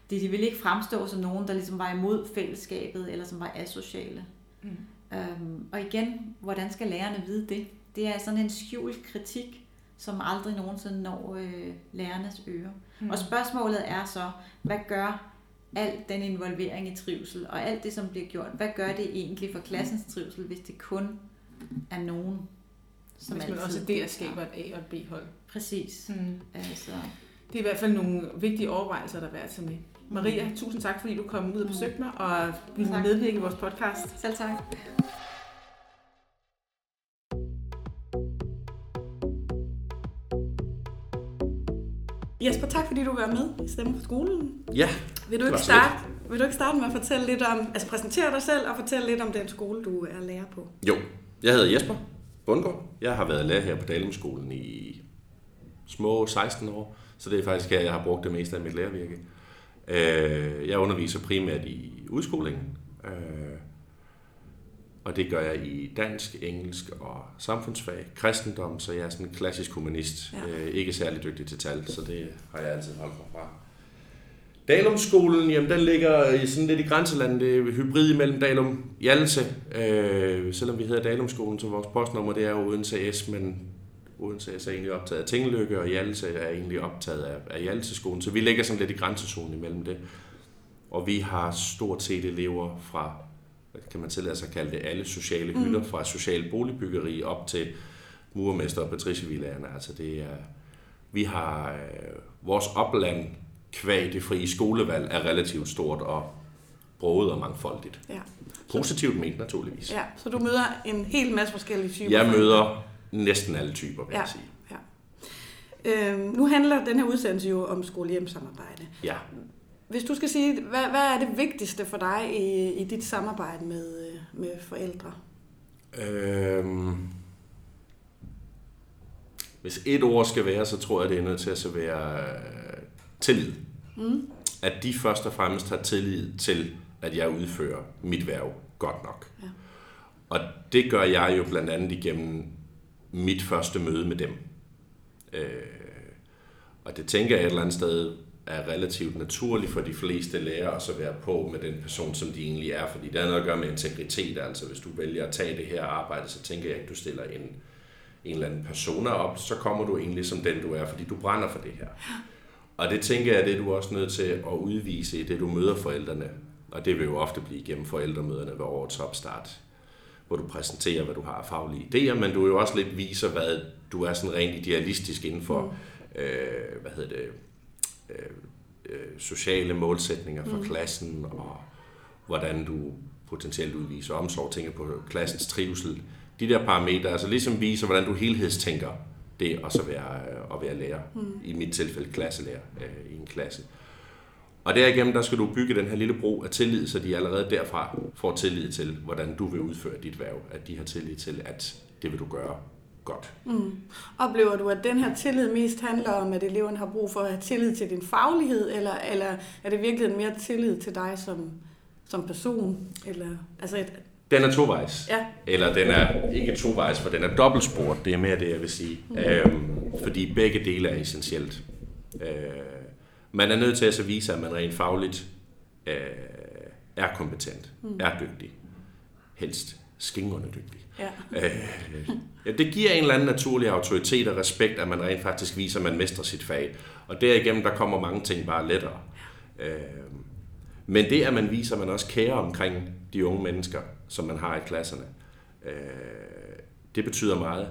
Speaker 3: De, de ville ikke fremstå som nogen, der ligesom var imod fællesskabet, eller som var asociale. Mm. Øhm, og igen, hvordan skal lærerne vide det? Det er sådan en skjult kritik, som aldrig nogensinde når øh, lærernes ører. Mm. Og spørgsmålet er så, hvad gør al den involvering i trivsel, og alt det, som bliver gjort, hvad gør det egentlig for klassens trivsel, hvis det kun er nogen,
Speaker 1: som Hvis man altid også der skaber et A- og et B-hold.
Speaker 3: Præcis. Mm. Altså.
Speaker 1: Det er i hvert fald nogle vigtige overvejelser, der er værd at tage med. Maria, mm. tusind tak, fordi du kom ud og besøgte mig, og ville medvirke i vores podcast.
Speaker 3: Selv tak.
Speaker 2: Jesper, tak fordi du var med i Stemme for skolen.
Speaker 4: Ja,
Speaker 2: vil du, ikke starte, vil du ikke starte med at fortælle lidt om, altså præsentere dig selv og fortælle lidt om den skole, du er lærer på?
Speaker 4: Jo, jeg hedder Jesper Bundgaard. Jeg har været lærer her på Dalumskolen i små 16 år, så det er faktisk her, jeg har brugt det meste af mit lærervirke. Øh, jeg underviser primært i udskolingen, øh, og det gør jeg i dansk, engelsk og samfundsfag, kristendom, så jeg er sådan en klassisk humanist. Ja. Øh, ikke særlig dygtig til tal, så det har jeg altid holdt mig fra. Dalumskolen, jamen den ligger sådan lidt i grænselandet, det er hybrid mellem Dalum Hjalse. Øh, selvom vi hedder Dalumskolen, så vores postnummer det er jo Odense S, men Odense er egentlig optaget af Tingeløkke, og Hjalse er egentlig optaget af, af Hjalse-skolen. Så vi ligger sådan lidt i grænsezonen imellem det. Og vi har stort set elever fra kan man tillade sig at kalde det, alle sociale hylder, mm. fra social boligbyggeri op til murmester og patricievillaerne. Altså det er, vi har øh, vores opland kvæg det frie skolevalg er relativt stort og broet og mangfoldigt. Ja. Positivt ment naturligvis.
Speaker 2: Ja, så du møder en hel masse forskellige typer?
Speaker 4: Jeg møder næsten alle typer, vil ja. jeg sige. Ja.
Speaker 2: Øhm, nu handler den her udsendelse jo om skole-hjem-samarbejde.
Speaker 4: Ja.
Speaker 2: Hvis du skal sige, hvad, hvad er det vigtigste for dig i, i dit samarbejde med, med forældre? Øhm,
Speaker 4: hvis et ord skal være, så tror jeg, det er nødt til at være øh, tillid. Mm. At de først og fremmest har tillid til, at jeg udfører mit værv godt nok. Ja. Og det gør jeg jo blandt andet igennem mit første møde med dem. Øh, og det tænker jeg et eller andet sted er relativt naturligt for de fleste lærere at så være på med den person, som de egentlig er, fordi det har noget at gøre med integritet, altså hvis du vælger at tage det her arbejde, så tænker jeg ikke, du stiller en, en eller anden persona op, så kommer du egentlig som den, du er, fordi du brænder for det her. Og det tænker jeg, det er du også nødt til at udvise i det, du møder forældrene, og det vil jo ofte blive gennem forældremøderne ved årets opstart, hvor du præsenterer, hvad du har af faglige idéer, men du jo også lidt viser, hvad du er sådan rent idealistisk inden for, mm. øh, hvad hedder det, Øh, øh, sociale målsætninger for mm. klassen, og hvordan du potentielt udviser omsorg, tænker på klassens trivsel. De der parametre, altså ligesom viser, hvordan du helhedstænker det at så være, øh, at være lærer. Mm. I mit tilfælde klasselærer øh, i en klasse. Og derigennem, der skal du bygge den her lille bro af tillid, så de allerede derfra får tillid til, hvordan du vil udføre dit værv. At de har tillid til, at det vil du gøre godt. Mm.
Speaker 2: Oplever du, at den her tillid mest handler om, at eleverne har brug for at have tillid til din faglighed, eller, eller er det virkelig mere tillid til dig som, som person? Eller, altså et,
Speaker 4: den er tovejs. Ja. Eller den er ikke tovejs, for den er dobbeltsport. Det er mere det, jeg vil sige. Mm. Øhm, fordi begge dele er essentielt. Øh, man er nødt til at så vise, at man rent fagligt øh, er kompetent, mm. er dygtig. Helst skingerne dygtig. Ja. Øh, ja, det giver en eller anden naturlig autoritet og respekt, at man rent faktisk viser, at man mestrer sit fag. Og derigennem, der kommer mange ting bare lettere. Øh, men det, at man viser, at man også kærer omkring de unge mennesker, som man har i klasserne, øh, det betyder meget.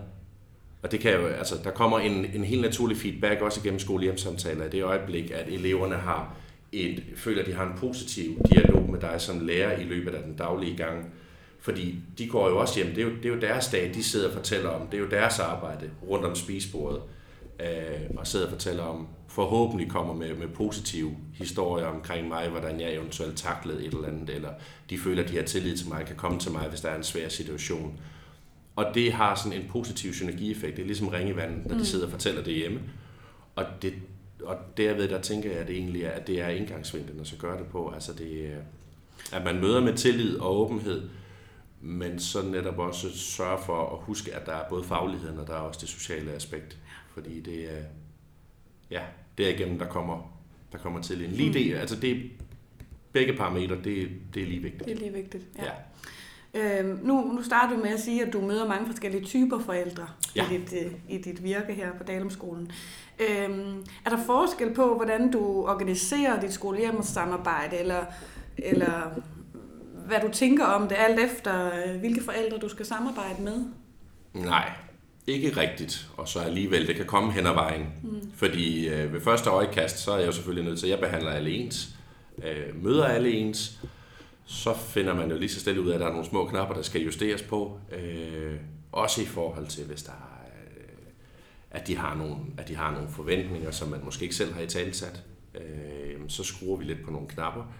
Speaker 4: Og det kan jo, altså, der kommer en, en helt naturlig feedback også igennem skolehjemsamtaler i det øjeblik, at eleverne har et, føler, at de har en positiv dialog med dig som lærer i løbet af den daglige gang. Fordi de går jo også hjem, det er jo, det er jo deres dag, de sidder og fortæller om, det er jo deres arbejde rundt om spisebordet, øh, og sidder og fortæller om, forhåbentlig kommer med, med positive historier omkring mig, hvordan jeg eventuelt taklede et eller andet, eller de føler, at de har tillid til mig, kan komme til mig, hvis der er en svær situation. Og det har sådan en positiv synergieffekt. Det er ligesom ringe i vandet, når de mm. sidder og fortæller det hjemme. Og det, og derved, der tænker jeg, at det egentlig er, at det er indgangsvinklen at så gøre det på. Altså det, at man møder med tillid og åbenhed, men så netop også sørge for at huske, at der er både fagligheden, og der er også det sociale aspekt. Fordi det er, ja, det er igennem, der kommer der kommer til ind. Lige det, altså det, begge parametre, det, det er lige vigtigt.
Speaker 2: Det er lige vigtigt, ja.
Speaker 4: Ja.
Speaker 2: Øhm, nu, nu starter du med at sige, at du møder mange forskellige typer forældre
Speaker 4: Ja.
Speaker 2: i, dit, øh, i dit virke her på Dalumskolen. Øhm, er der forskel på, hvordan du organiserer dit skolehjemssamarbejde, eller, eller hvad du tænker om det, alt efter øh, hvilke forældre du skal samarbejde med?
Speaker 4: Nej, ikke rigtigt. Og så alligevel, det kan komme hen ad vejen. Mm. Fordi øh, ved første øjekast, så er jeg jo selvfølgelig nødt til, at jeg behandler alle ens, øh, møder alle ens. Så finder man jo lige så stille ud af, at der er nogle små knapper, der skal justeres på. Øh, også i forhold til, hvis der er, øh, at, de har nogle, at de har nogle forventninger, som man måske ikke selv har i talsat. Øh, så skruer vi lidt på nogle knapper.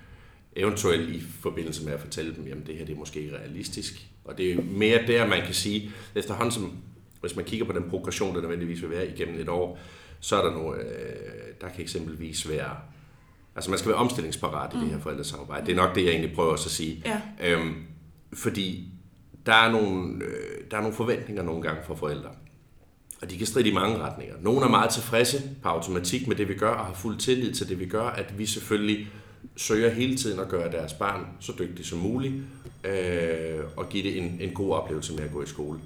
Speaker 4: Eventuelt i forbindelse med at fortælle dem, jamen det her det er måske ikke realistisk. Og det er mere der, man kan sige, efterhånden som, hvis man kigger på den progression, der nødvendigvis vil være igennem et år, så er der nogle, øh, der kan eksempelvis være, altså man skal være omstillingsparat i det her forældresamarbejde. Det er nok det, jeg egentlig prøver også at sige.
Speaker 2: Ja.
Speaker 4: Øhm, fordi der er, nogle, øh, der er nogle forventninger nogle gange fra forældre. Og de kan stride i mange retninger. Nogle er meget tilfredse på automatik med det, vi gør, og har fuld tillid til det, vi gør, at vi selvfølgelig søger hele tiden at gøre deres barn så dygtig som muligt, øh, og give det en, en god oplevelse med at gå i skole.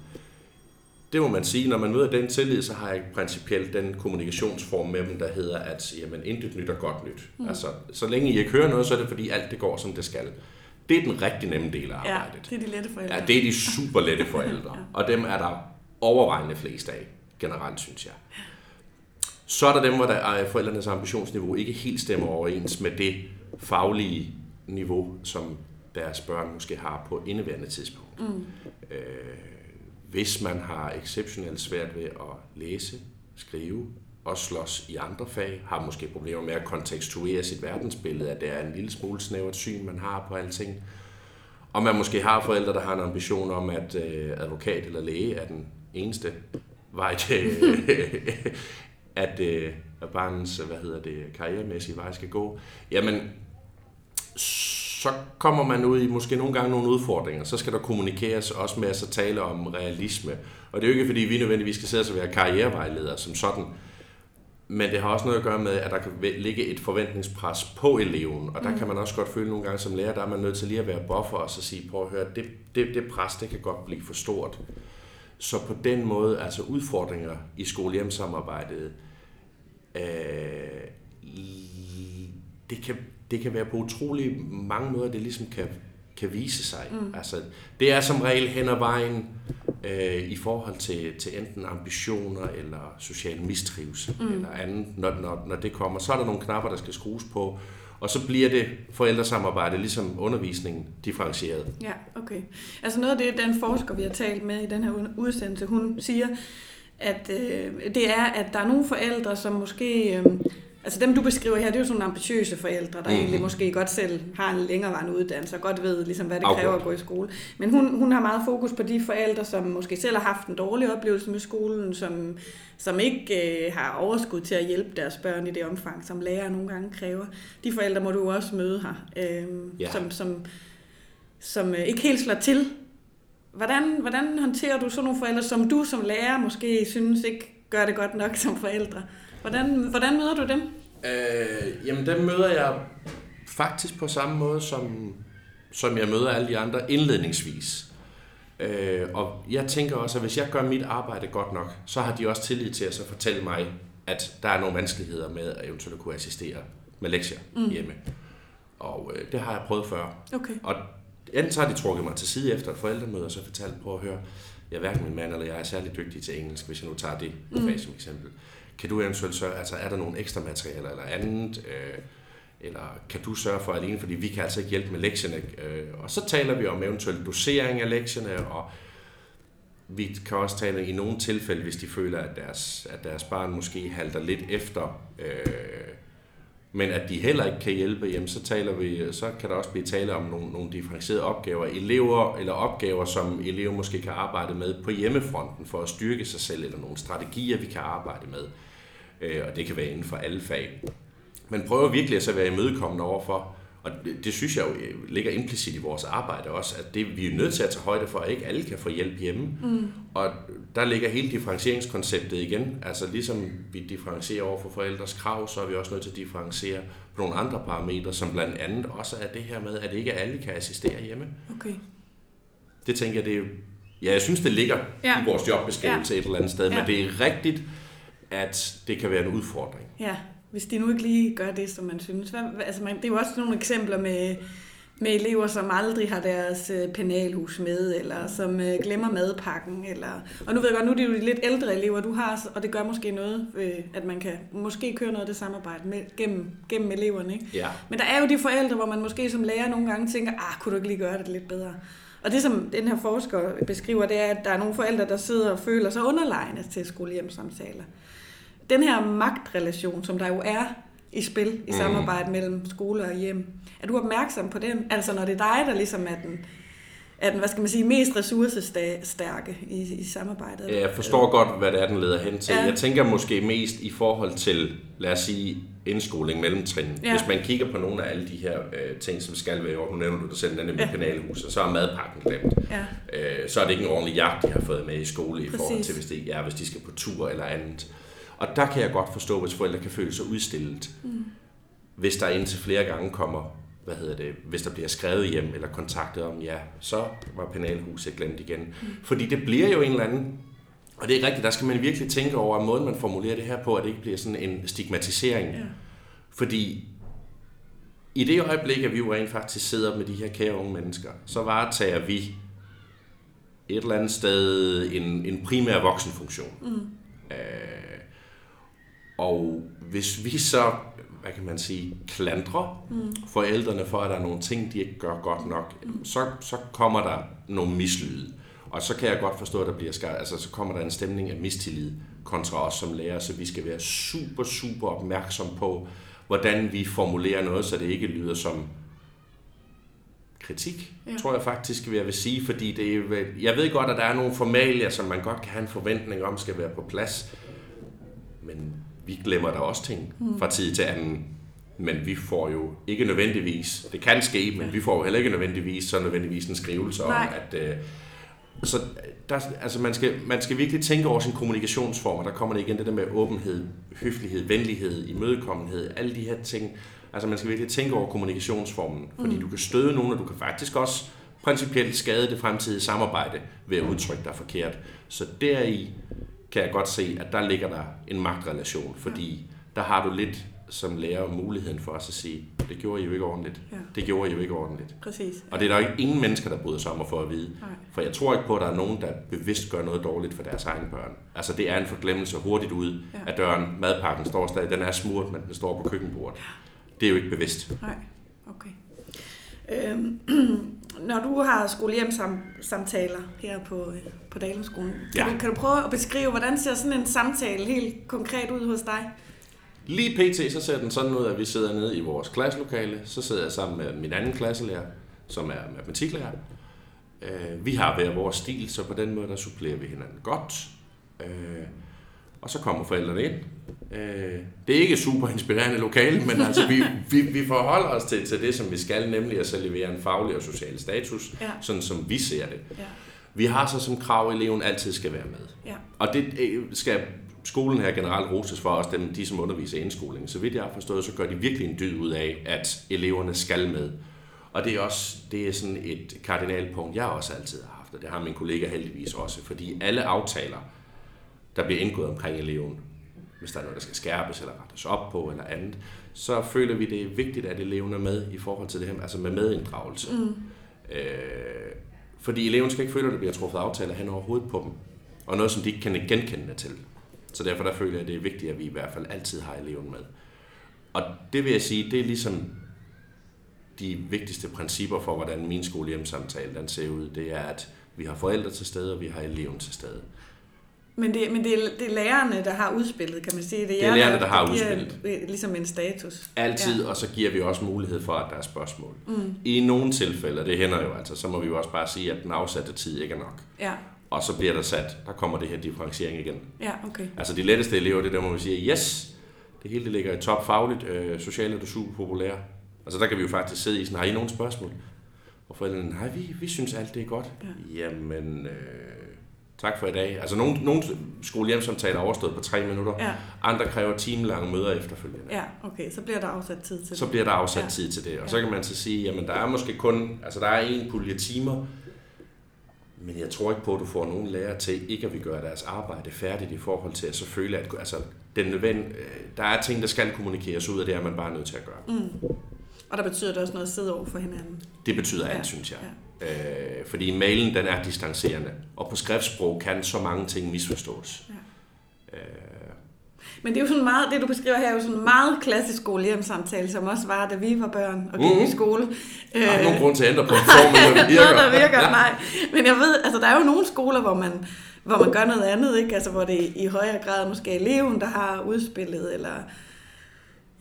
Speaker 4: Det må man sige, når man møder den tillid, så har jeg principielt den kommunikationsform med dem, der hedder, at jamen, intet nyt er godt nyt. Mm. Altså, så længe I ikke hører noget, så er det fordi alt det går, som det skal. Det er den rigtig nemme del af
Speaker 2: Ja,
Speaker 4: arbejdet.
Speaker 2: det er de lette forældre.
Speaker 4: Ja, det er de super lette forældre, og dem er der overvejende flest af, generelt synes jeg. Så er der dem, hvor der er forældrenes ambitionsniveau ikke helt stemmer overens med det faglige niveau, som deres børn måske har på indeværende tidspunkt. Mm. Øh, hvis man har exceptionelt svært ved at læse, skrive og slås i andre fag, har måske problemer med at kontekstuere sit verdensbillede, at det er en lille smule snævert syn, man har på alting, og man måske har forældre, der har en ambition om, at øh, advokat eller læge er den eneste vej til, at, øh, at barnens hvad hedder det, karrieremæssige vej skal gå. Jamen, så kommer man ud i måske nogle gange nogle udfordringer. Så skal der kommunikeres også med at så tale om realisme. Og det er jo ikke, fordi vi nødvendigvis skal sidde og være karrierevejledere som sådan. Men det har også noget at gøre med, at der kan ligge et forventningspres på eleven. Og der mm. kan man også godt føle nogle gange som lærer, der er man nødt til lige at være buffer og så sige, prøv at høre, det, det, det pres, det kan godt blive for stort. Så på den måde, altså udfordringer i skole-hjem-samarbejdet, øh, det, kan, det kan være på utrolig mange måder, det ligesom kan, kan vise sig. Mm. Altså, det er som regel hen ad vejen øh, i forhold til, til enten ambitioner eller social mistrivsel mm. eller andet. Når, når, når det kommer, så er der nogle knapper, der skal skrues på, og så bliver det forældresamarbejde, ligesom undervisningen, differentieret.
Speaker 2: Ja, okay. Altså noget af det, den forsker, vi har talt med i den her udsendelse, hun siger, at øh, det er, at der er nogle forældre, som måske... Øh, altså dem, du beskriver her, det er jo sådan nogle ambitiøse forældre, der mm. egentlig måske godt selv har en længerevarende uddannelse, og godt ved, ligesom, hvad det
Speaker 4: Afgjort.
Speaker 2: kræver at gå i skole. Men hun, hun har meget fokus på de forældre, som måske selv har haft en dårlig oplevelse med skolen, som, som ikke øh, har overskud til at hjælpe deres børn i det omfang, som lærere nogle gange kræver. De forældre må du også møde her, øh,
Speaker 4: Ja.
Speaker 2: som, som, som øh, ikke helt slår til. Hvordan, hvordan håndterer du sådan nogle forældre, som du som lærer måske synes ikke gør det godt nok som forældre? Hvordan, hvordan møder du dem?
Speaker 4: Øh, jamen, dem møder jeg faktisk på samme måde, som, som jeg møder alle de andre indledningsvis. Øh, og jeg tænker også, at hvis jeg gør mit arbejde godt nok, så har de også tillid til at så fortælle mig, at der er nogle vanskeligheder med at eventuelt kunne assistere med lektier mm. hjemme. Og øh, det har jeg prøvet før.
Speaker 2: Okay.
Speaker 4: Og enten så har de trukket mig til side efter et forældremøde, og så fortalt, prøv at høre, jeg er hverken min mand eller jeg er særlig dygtig til engelsk, hvis jeg nu tager det mm. fag som eksempel. Kan du eventuelt sørge, altså er der nogle ekstra materialer eller andet, øh, eller kan du sørge for alene, fordi vi kan altså ikke hjælpe med lektierne. Øh, og så taler vi om eventuel dosering af lektierne, og vi kan også tale i nogle tilfælde, hvis de føler, at deres, at deres barn måske halter lidt efter, øh, men at de heller ikke kan hjælpe, jamen så, taler vi, så kan der også blive tale om nogle, nogle differentierede opgaver. Elever eller opgaver, som elever måske kan arbejde med på hjemmefronten for at styrke sig selv, eller nogle strategier, vi kan arbejde med. Øh, og det kan være inden for alle fag. Men prøver virkelig at så være imødekommende overfor, og det, det synes jeg jo øh, ligger implicit i vores arbejde også, at det, vi er nødt til at tage højde for, at ikke alle kan få hjælp hjemme. Mm. Og der ligger hele differentieringskonceptet igen. Altså ligesom vi differentierer over for forældres krav, så er vi også nødt til at differentiere på nogle andre parametre, som blandt andet også er det her med, at ikke alle kan assistere hjemme.
Speaker 2: Okay.
Speaker 4: Det tænker jeg, det er, ja, jeg synes, det ligger ja. i vores jobbeskrivelse ja. et eller andet sted, ja. men det er rigtigt, at det kan være en udfordring.
Speaker 2: Ja, hvis de nu ikke lige gør det, som man synes. Hvad, altså man, det er jo også nogle eksempler med, med elever, som aldrig har deres øh, penalhus med, eller som øh, glemmer madpakken. Eller, og nu ved jeg godt, nu er det jo de lidt ældre elever, du har, og det gør måske noget, øh, at man kan måske køre noget af det samarbejde med, gennem, gennem eleverne. Ikke?
Speaker 4: Ja.
Speaker 2: Men der er jo de forældre, hvor man måske som lærer nogle gange tænker, ah, kunne du ikke lige gøre det lidt bedre? Og det, som den her forsker beskriver, det er, at der er nogle forældre, der sidder og føler sig underlegne til skolehjemsamtaler den her magtrelation, som der jo er i spil i mm. samarbejde mellem skole og hjem, er du opmærksom på den? Altså når det er dig, der ligesom er den, er den hvad skal man sige, mest ressourcestærke i, i samarbejdet?
Speaker 4: Ja, jeg forstår godt, hvad det er, den leder hen til. Ja. Jeg tænker måske mest i forhold til, lad os sige, indskoling mellemtrin. Ja. Hvis man kigger på nogle af alle de her øh, ting, som skal være nu nævner du det selv, den med ja. penalhus, og så er madpakken glemt. Ja. Øh, så er det ikke en ordentlig jagt, de har fået med i skole Præcis. i forhold til, hvis, det, ja, hvis de skal på tur eller andet. Og der kan jeg godt forstå, hvis forældre kan føle sig udstillet. Mm. Hvis der indtil flere gange kommer, hvad hedder det, hvis der bliver skrevet hjem eller kontaktet om, ja, så var penalhuset glemt igen. Mm. Fordi det bliver jo en eller anden og det er rigtigt, der skal man virkelig tænke over, måden man formulerer det her på, at det ikke bliver sådan en stigmatisering. Ja. Fordi i det øjeblik, at vi jo rent faktisk sidder med de her kære unge mennesker, så varetager vi et eller andet sted en, en primær voksenfunktion. Mm. Øh, og hvis vi så, hvad kan man sige, klandrer mm. forældrene for, at der er nogle ting, de ikke gør godt nok, mm. så, så kommer der nogle mislyde. Og så kan jeg godt forstå, at der bliver skar, altså så kommer der en stemning af mistillid kontra os som lærer, så vi skal være super, super opmærksom på, hvordan vi formulerer noget, så det ikke lyder som kritik, ja. tror jeg faktisk, vil jeg vil sige, fordi det er, jeg ved godt, at der er nogle formalier, som man godt kan have en forventning om, skal være på plads, men vi glemmer der også ting mm. fra tid til anden. Men vi får jo ikke nødvendigvis, det kan ske, men vi får jo heller ikke nødvendigvis så nødvendigvis en skrivelse Nej. om, at... Øh, så der, altså man, skal, man skal virkelig tænke over sin kommunikationsformer. Der kommer det igen det der med åbenhed, høflighed, venlighed, imødekommenhed, alle de her ting. Altså man skal virkelig tænke over kommunikationsformen, fordi mm. du kan støde nogen, og du kan faktisk også principielt skade det fremtidige samarbejde ved at udtrykke dig forkert. Så deri kan jeg godt se, at der ligger der en magtrelation, fordi der har du lidt som lærer muligheden for os at sige, det gjorde I jo ikke ordentligt. Ja. Det gjorde I jo ikke ordentligt.
Speaker 2: Præcis.
Speaker 4: Og det er der ikke ingen mennesker, der bryder sig om at få at vide. Nej. For jeg tror ikke på, at der er nogen, der bevidst gør noget dårligt for deres egne børn. Altså det er en forglemmelse hurtigt ud ja. af døren. Madpakken står stadig, den er smurt, men den står på køkkenbordet. Ja. Det er jo ikke bevidst.
Speaker 2: Nej, okay. Øhm, når du har skolehjemsamtaler her på, øh, på Dalenskolen, ja. kan, du, kan du prøve at beskrive, hvordan ser sådan en samtale helt konkret ud hos dig?
Speaker 4: Lige pt. så ser den sådan ud, at vi sidder nede i vores klasselokale. Så sidder jeg sammen med min anden klasselærer, som er matematiklærer. Øh, vi har hver vores stil, så på den måde der supplerer vi hinanden godt. Og så kommer forældrene ind. Øh, det er ikke super inspirerende lokale, men altså, vi, vi, vi forholder os til, til det, som vi skal, nemlig at så levere en faglig og social status, ja. sådan som vi ser det. Ja. Vi har så som krav, at eleven altid skal være med. Ja. Og det øh, skal skolen her generelt roses for os, dem, de som underviser i indskolingen. Så vidt jeg har forstået, så gør de virkelig en dyd ud af, at eleverne skal med. Og det er også det er sådan et kardinalpunkt, jeg også altid har haft, og det har min kollega heldigvis også, fordi alle aftaler, der bliver indgået omkring eleven, hvis der er noget, der skal skærpes eller rettes op på eller andet, så føler vi, det er vigtigt, at eleven er med i forhold til det her, altså med medinddragelse. Mm. Øh, fordi eleven skal ikke føle, at der bliver truffet aftaler hen over hovedet på dem, og noget, som de ikke kan genkende til. Så derfor der føler jeg, at det er vigtigt, at vi i hvert fald altid har eleven med. Og det vil jeg sige, det er ligesom de vigtigste principper for, hvordan min skolehjemsamtale den ser ud. Det er, at vi har forældre til stede, og vi har eleven til stede.
Speaker 2: Men, det, men det, er, det er lærerne, der har udspillet, kan man sige.
Speaker 4: Det er, det er lærerne, der, der har der udspillet.
Speaker 2: Ligesom en status.
Speaker 4: Altid, ja. og så giver vi også mulighed for, at der er spørgsmål. Mm. I nogle tilfælde, og det hænder jo altså, så må vi jo også bare sige, at den afsatte tid ikke er nok. Ja. Og så bliver der sat, der kommer det her differentiering igen.
Speaker 2: Ja, okay.
Speaker 4: Altså de letteste elever, det er der, hvor vi siger, yes, det hele det ligger i top fagligt, øh, socialt er du super populær, Altså der kan vi jo faktisk sidde i sådan, har I nogle spørgsmål? Og forældrene, nej, vi, vi synes alt det er godt. Ja. Jamen, øh, tak for i dag. Altså nogle, nogle skolehjemsamtaler er overstået på tre minutter.
Speaker 2: Ja.
Speaker 4: Andre kræver timelange møder efterfølgende.
Speaker 2: Ja, okay, så bliver der afsat tid til
Speaker 4: Så
Speaker 2: det.
Speaker 4: bliver der afsat
Speaker 2: Ja.
Speaker 4: tid til det. Og
Speaker 2: Ja.
Speaker 4: så kan man så sige, jamen der er måske kun, altså der er en pulje timer, men jeg tror ikke på, at du får nogen lærer til ikke at vi gøre deres arbejde færdigt i forhold til at så føle, at altså, den nødvend, øh, der er ting, der skal kommunikeres ud, og det er man bare nødt til at gøre.
Speaker 2: Mm. Og der betyder det også noget at sidde over for hinanden.
Speaker 4: Det betyder alt,
Speaker 2: Ja,
Speaker 4: synes jeg. Øh, fordi mailen, den er distancerende, og på skriftsprog kan så mange ting misforstås.
Speaker 2: Ja.
Speaker 4: Øh,
Speaker 2: Men det er jo sådan meget, det du beskriver her er jo sådan en meget klassisk skolehjemsamtale, som også var, da vi var børn og gik
Speaker 4: Mhm.
Speaker 2: i skole.
Speaker 4: der er
Speaker 2: Øh,
Speaker 4: nogen grund til at ændre på en formel, der virker.
Speaker 2: noget, der virker, nej. Men jeg ved, altså der er jo nogle skoler, hvor man, hvor man gør noget andet, ikke? Altså hvor det i højere grad måske er eleven, der har udspillet, eller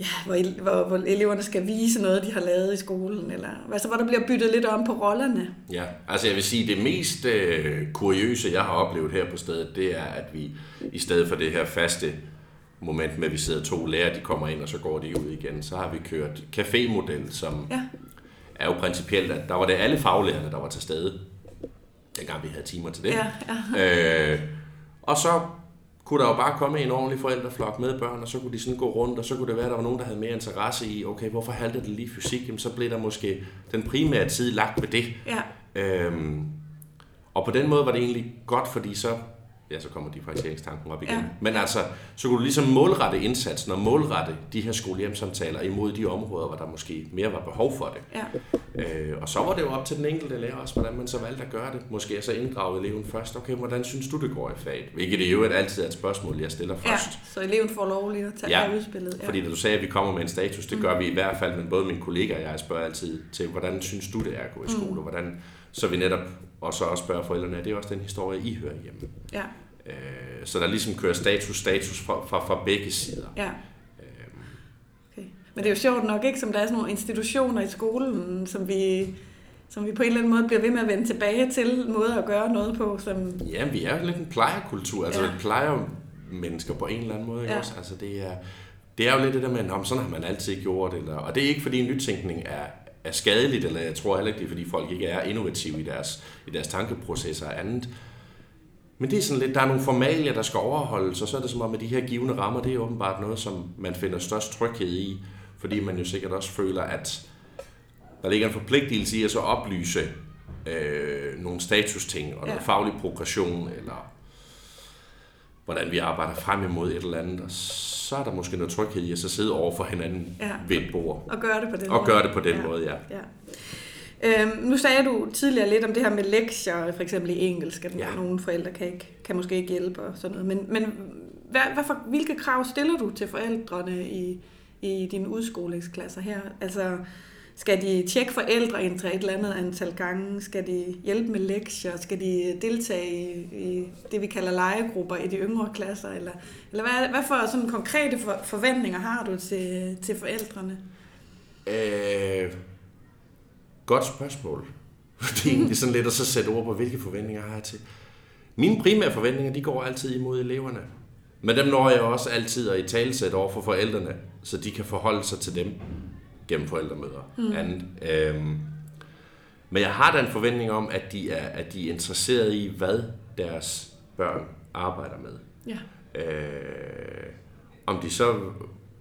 Speaker 2: ja, hvor, hvor, hvor eleverne skal vise noget, de har lavet i skolen, eller altså hvor der bliver byttet lidt om på rollerne.
Speaker 4: Ja, altså jeg vil sige, det mest øh, kuriøse, jeg har oplevet her på stedet, det er, at vi i stedet for det her faste moment med, at vi sidder to lærere, de kommer ind, og så går de ud igen, så har vi kørt café-model, som
Speaker 2: Ja.
Speaker 4: er jo principielt, at der var det alle faglærerne, der var til stede, dengang vi havde timer til det.
Speaker 2: Ja, ja.
Speaker 4: Øh, og så kunne der jo bare komme en ordentlig forældreflok med børn, og så kunne de sådan gå rundt, og så kunne det være, at der var nogen, der havde mere interesse i, okay, hvorfor halter det lige fysik? Jamen, så blev der måske den primære tid lagt ved det.
Speaker 2: ja.
Speaker 4: Øhm, og på den måde var det egentlig godt, fordi så, ja, så kommer differentieringstanken op igen.
Speaker 2: Ja.
Speaker 4: Ja. Men altså, så kunne du ligesom målrette indsatsen og målrette de her skolehjemsamtaler imod de områder, hvor der måske mere var behov for det.
Speaker 2: ja.
Speaker 4: Øh, og så var det jo op til den enkelte lærer også, hvordan man så valgte at gøre det. Måske så inddrage eleven først. Okay, hvordan synes du, det går i faget? Hvilket det jo altid er et spørgsmål, jeg stiller
Speaker 2: ja.
Speaker 4: først.
Speaker 2: Så eleven får lov lige at tage
Speaker 4: Ja,
Speaker 2: ja. udspillet. Ja.
Speaker 4: Fordi da du sagde, at vi kommer med en status, det gør vi i hvert fald, men både mine kollegaer og jeg spørger altid til, hvordan synes du, det er at gå i skole? Mm. Hvordan, så vi netop og så også spørger forældrene, er det også den historie, I hører hjemme?
Speaker 2: ja.
Speaker 4: Øh, så der ligesom kører status, status fra, fra, fra begge sider.
Speaker 2: ja. Okay. Men det er jo sjovt nok, ikke, som der er sådan nogle institutioner i skolen, som vi, som vi på en eller anden måde bliver ved med at vende tilbage til, måder at gøre noget på, som...
Speaker 4: ja, vi er jo lidt en plejerkultur, altså
Speaker 2: Ja.
Speaker 4: plejer mennesker på en eller anden måde, ikke
Speaker 2: Ja.
Speaker 4: også? Altså det er, det er jo lidt det der med, om sådan har man altid gjort, eller, og det er ikke fordi nytænkning er, er skadeligt, eller jeg tror heller ikke, det er fordi folk ikke er innovative i deres, i deres tankeprocesser og andet. Men det er sådan lidt, der er nogle formalier, der skal overholdes, og så er det som om, at de her givende rammer, det er åbenbart noget, som man finder størst tryghed i, fordi man jo sikkert også føler, at der ligger en forpligtelse i at så oplyse øh, nogle statusting, og noget
Speaker 2: Ja.
Speaker 4: faglig progression, eller hvordan vi arbejder frem imod et eller andet, og så er der måske noget tryghed i at så sidde over for hinanden
Speaker 2: Ja.
Speaker 4: ved et bord,
Speaker 2: Og gøre det på den
Speaker 4: og
Speaker 2: måde.
Speaker 4: gøre det på den
Speaker 2: Ja.
Speaker 4: måde, ja.
Speaker 2: Ja. Øhm, nu sagde du tidligere lidt om det her med lektier, for eksempel i engelsk, at
Speaker 4: Ja.
Speaker 2: nogle forældre kan, ikke, kan måske ikke hjælpe og sådan noget. Men, men hvad, hvad for, hvilke krav stiller du til forældrene i, i dine udskolingsklasser her? Altså, skal de tjekke forældreintra et eller andet antal gange? Skal de hjælpe med lektier? Skal de deltage i, i det, vi kalder legegrupper i de yngre klasser? Eller, eller hvad, hvad for sådan konkrete for, forventninger har du til, til forældrene?
Speaker 4: Øh, godt spørgsmål. Det er egentlig sådan lidt at så sætte ord på, hvilke forventninger har jeg til. Mine primære forventninger, de går altid imod eleverne. Men dem når jeg også altid at i talesæt over for forældrene, så de kan forholde sig til dem gennem forældremøder. Mm. Andet. Øhm, men jeg har da en forventning om, at de er, at de er interesserede i, hvad deres børn arbejder med.
Speaker 2: Ja.
Speaker 4: Øh, om de så,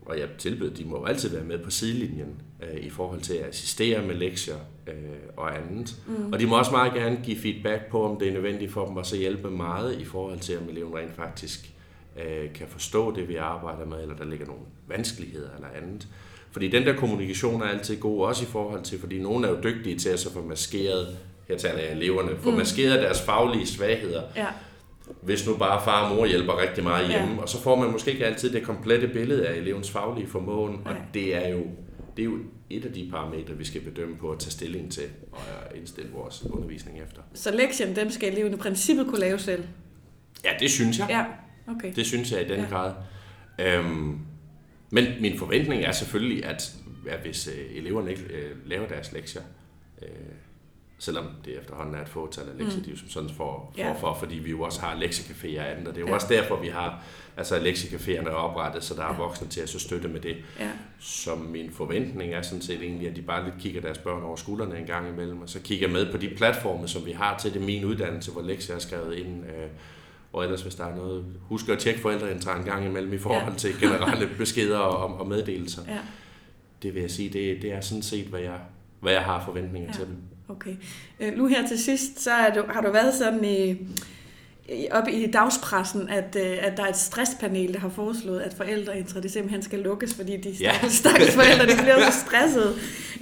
Speaker 4: og jeg tilbyder, de må jo altid være med på sidelinjen øh, i forhold til at assistere med lektier øh, og andet. Mm. Og de må også meget gerne give feedback på, om det er nødvendigt for dem at så hjælpe meget i forhold til, om eleven rent faktisk øh, kan forstå det, vi arbejder med, eller der ligger nogle vanskeligheder eller andet. Fordi den der kommunikation er altid god, også i forhold til, fordi nogen er jo dygtige til at så få maskeret, her taler jeg eleverne, få mm. maskeret deres faglige svagheder,
Speaker 2: Ja.
Speaker 4: hvis nu bare far og mor hjælper rigtig meget hjemme,
Speaker 2: Ja.
Speaker 4: og så får man måske ikke altid det komplette billede af elevens faglige formåen, og
Speaker 2: Nej.
Speaker 4: det er jo det er jo et af de parametre, vi skal bedømme på at tage stilling til og indstille vores undervisning efter.
Speaker 2: Så lektien, dem skal eleven i princippet kunne lave selv?
Speaker 4: Ja, det synes jeg.
Speaker 2: Ja, okay.
Speaker 4: Det synes jeg i den
Speaker 2: ja.
Speaker 4: grad. Øhm, men min forventning er selvfølgelig, at, at hvis øh, eleverne ikke øh, laver deres lektier, øh, selvom det efterhånden er et fåtal af lektier, mm. de som sådan for, for,
Speaker 2: Ja.
Speaker 4: for, fordi vi jo også har lektiecaféer og andet, og det er jo
Speaker 2: Ja.
Speaker 4: også derfor, vi har altså lektiecaféerne er oprettet, så der er voksne til at så støtte med det.
Speaker 2: Ja.
Speaker 4: Så min forventning er sådan set egentlig, at de bare lidt kigger deres børn over skuldrene en gang imellem, og så kigger med på de platforme, som vi har til det min uddannelse, hvor lektier er skrevet ind, øh, og ellers hvis der er noget, husk at tjekke forældreintra en gang imellem i forhold
Speaker 2: Ja.
Speaker 4: til generelle beskeder og, og meddelelser.
Speaker 2: ja.
Speaker 4: Det vil jeg sige, det, det er sådan set, hvad jeg, hvad jeg har forventninger
Speaker 2: Ja.
Speaker 4: til dem.
Speaker 2: Okay. Øh, nu her til sidst, så er du, har du været sådan i, op i dagspressen, at, øh, at der er et stresspanel, der har foreslået, at forældreintra det simpelthen skal lukkes, fordi de
Speaker 4: Ja.
Speaker 2: stakkels, forældre de bliver så stressede.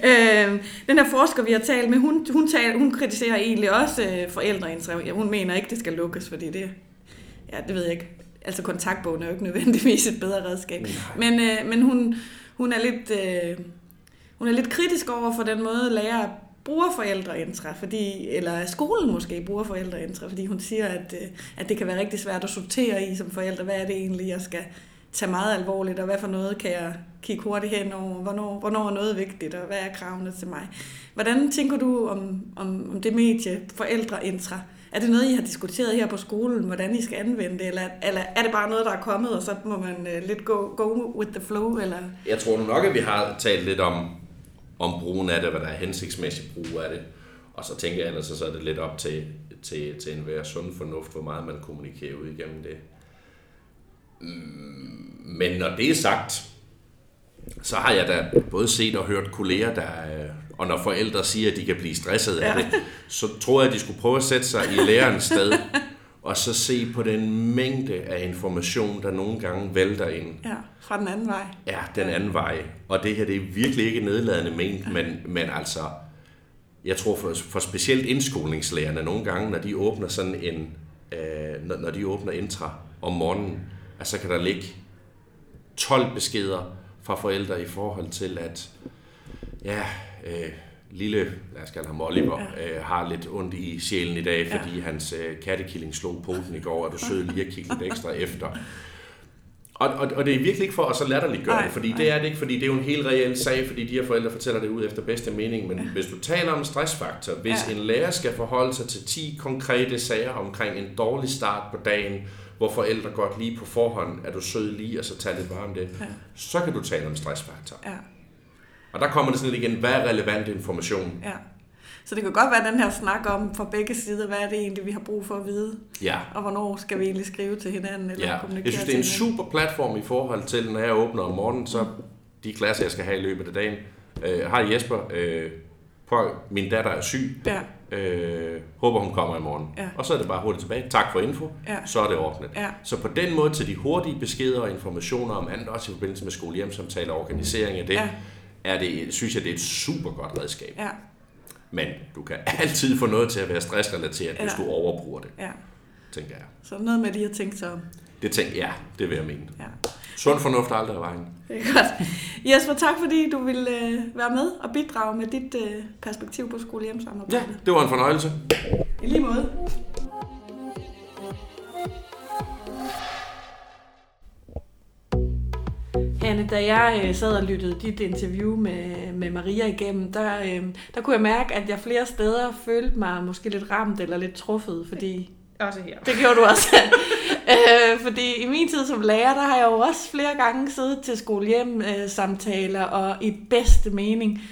Speaker 2: Øh, den her forsker, vi har talt med, hun, hun, taler, hun kritiserer egentlig også øh, forældreintra. Hun mener ikke, det skal lukkes, fordi det, ja, det ved jeg ikke. Altså kontaktbogen er jo ikke nødvendigvis et bedre redskab. Men, øh, men hun, hun, er lidt, øh, hun er lidt kritisk over for den måde, lærere bruger forældreintra, fordi, eller skolen måske bruger forældreintra, fordi hun siger, at, øh, at det kan være rigtig svært at sortere i som forældre. Hvad er det egentlig, jeg skal tage meget alvorligt, og hvad for noget kan jeg kigge hurtigt hen over? Hvornår, hvornår er noget vigtigt, og hvad er kravene til mig? Hvordan tænker du om, om, om det medie, forældreintra? Er det noget, I har diskuteret her på skolen, hvordan I skal anvende det, eller, eller er det bare noget, der er kommet, og så må man uh, lidt go, go with the flow? Eller?
Speaker 4: Jeg tror nu nok, at vi har talt lidt om, om brugen af det, hvad der er hensigtsmæssig brug af det. Og så tænker jeg ellers, så er det lidt op til, til, til en hver sund fornuft, hvor meget man kommunikerer ud igennem det. Mm, Men når det er sagt, så har jeg da både set og hørt kolleger, der, øh, og når forældre siger, at de kan blive stresset af det, så tror jeg, at de skulle prøve at sætte sig i lærerens sted, og så se på den mængde af information, der nogle gange vælter ind.
Speaker 2: Ja, fra den anden vej.
Speaker 4: Ja, den anden vej. Og det her, det er virkelig ikke nedladende ment, men, men altså, jeg tror for, for specielt indskolingslærerne nogle gange, når de åbner sådan en, øh, når, når de åbner intra om morgenen, at så kan der ligge 12 beskeder fra forældre i forhold til, at ja, øh, lille, lad os kalde ham Oliver, øh, har lidt ondt i sjælen i dag, fordi ja. hans øh, kattekilling slog poten i går, og du sød lige at kigge lidt ekstra efter. Og, og, og det er virkelig ikke for at så latterliggøre
Speaker 2: Nej,
Speaker 4: det, fordi
Speaker 2: nej.
Speaker 4: det er det ikke, fordi det er jo en helt reel sag, fordi de her forældre fortæller det ud efter bedste mening, men ja. hvis du taler om stressfaktor, hvis
Speaker 2: Ja.
Speaker 4: ja. en lærer skal forholde sig til 10 konkrete sager omkring en dårlig start på dagen, hvor forældre godt lige på forhånd, er du sød lige, og så tager lidt varmt det,
Speaker 2: Ja.
Speaker 4: ja. så kan du tale om stressfaktor.
Speaker 2: Ja,
Speaker 4: Og der kommer det sådan lidt igen, hvad er relevant information?
Speaker 2: ja. Så det kan godt være den her snak om fra begge sider, hvad er det egentlig, vi har brug for at vide,
Speaker 4: Ja.
Speaker 2: og hvornår skal vi egentlig skrive til hinanden eller
Speaker 4: Ja,
Speaker 2: kommunikere
Speaker 4: jeg synes, det er en super platform i forhold til, når jeg åbner om morgenen, så de klasser, jeg skal have i løbet af dagen. Øh, Hej Jesper, øh, prøv, min datter er syg,
Speaker 2: Ja,
Speaker 4: øh, håber hun kommer i morgen.
Speaker 2: Ja.
Speaker 4: Og så er det bare hurtigt tilbage. Tak for info,
Speaker 2: Ja.
Speaker 4: så er det ordnet.
Speaker 2: Ja.
Speaker 4: Så på den måde til de hurtige beskeder og informationer om andet, også i forbindelse med skole-hjem-samtaler og organisering af det,
Speaker 2: Ja.
Speaker 4: Er det, synes jeg, det er et super godt redskab.
Speaker 2: ja,
Speaker 4: Men du kan altid få noget til at være stressrelateret, hvis
Speaker 2: Ja.
Speaker 4: du overbruger det,
Speaker 2: ja.
Speaker 4: tænker jeg.
Speaker 2: Så noget med lige at tænke sig om.
Speaker 4: Det tænker jeg, det vil jeg mene.
Speaker 2: Ja.
Speaker 4: Sund fornuft er aldrig af vejen.
Speaker 2: Det er godt. Jesper, tak fordi du ville øh, være med og bidrage med dit øh, perspektiv på skole
Speaker 4: Ja, det var en fornøjelse.
Speaker 2: I lige måde. Hanne, da jeg øh, sad og lyttede dit interview med, med Maria igennem, der, øh, der kunne jeg mærke, at jeg flere steder følte mig måske lidt ramt eller lidt truffet, fordi
Speaker 1: Også her.
Speaker 2: det gjorde du også. øh, fordi i min tid som lærer, der har jeg jo også flere gange siddet til skolehjem øh, samtaler og i bedste mening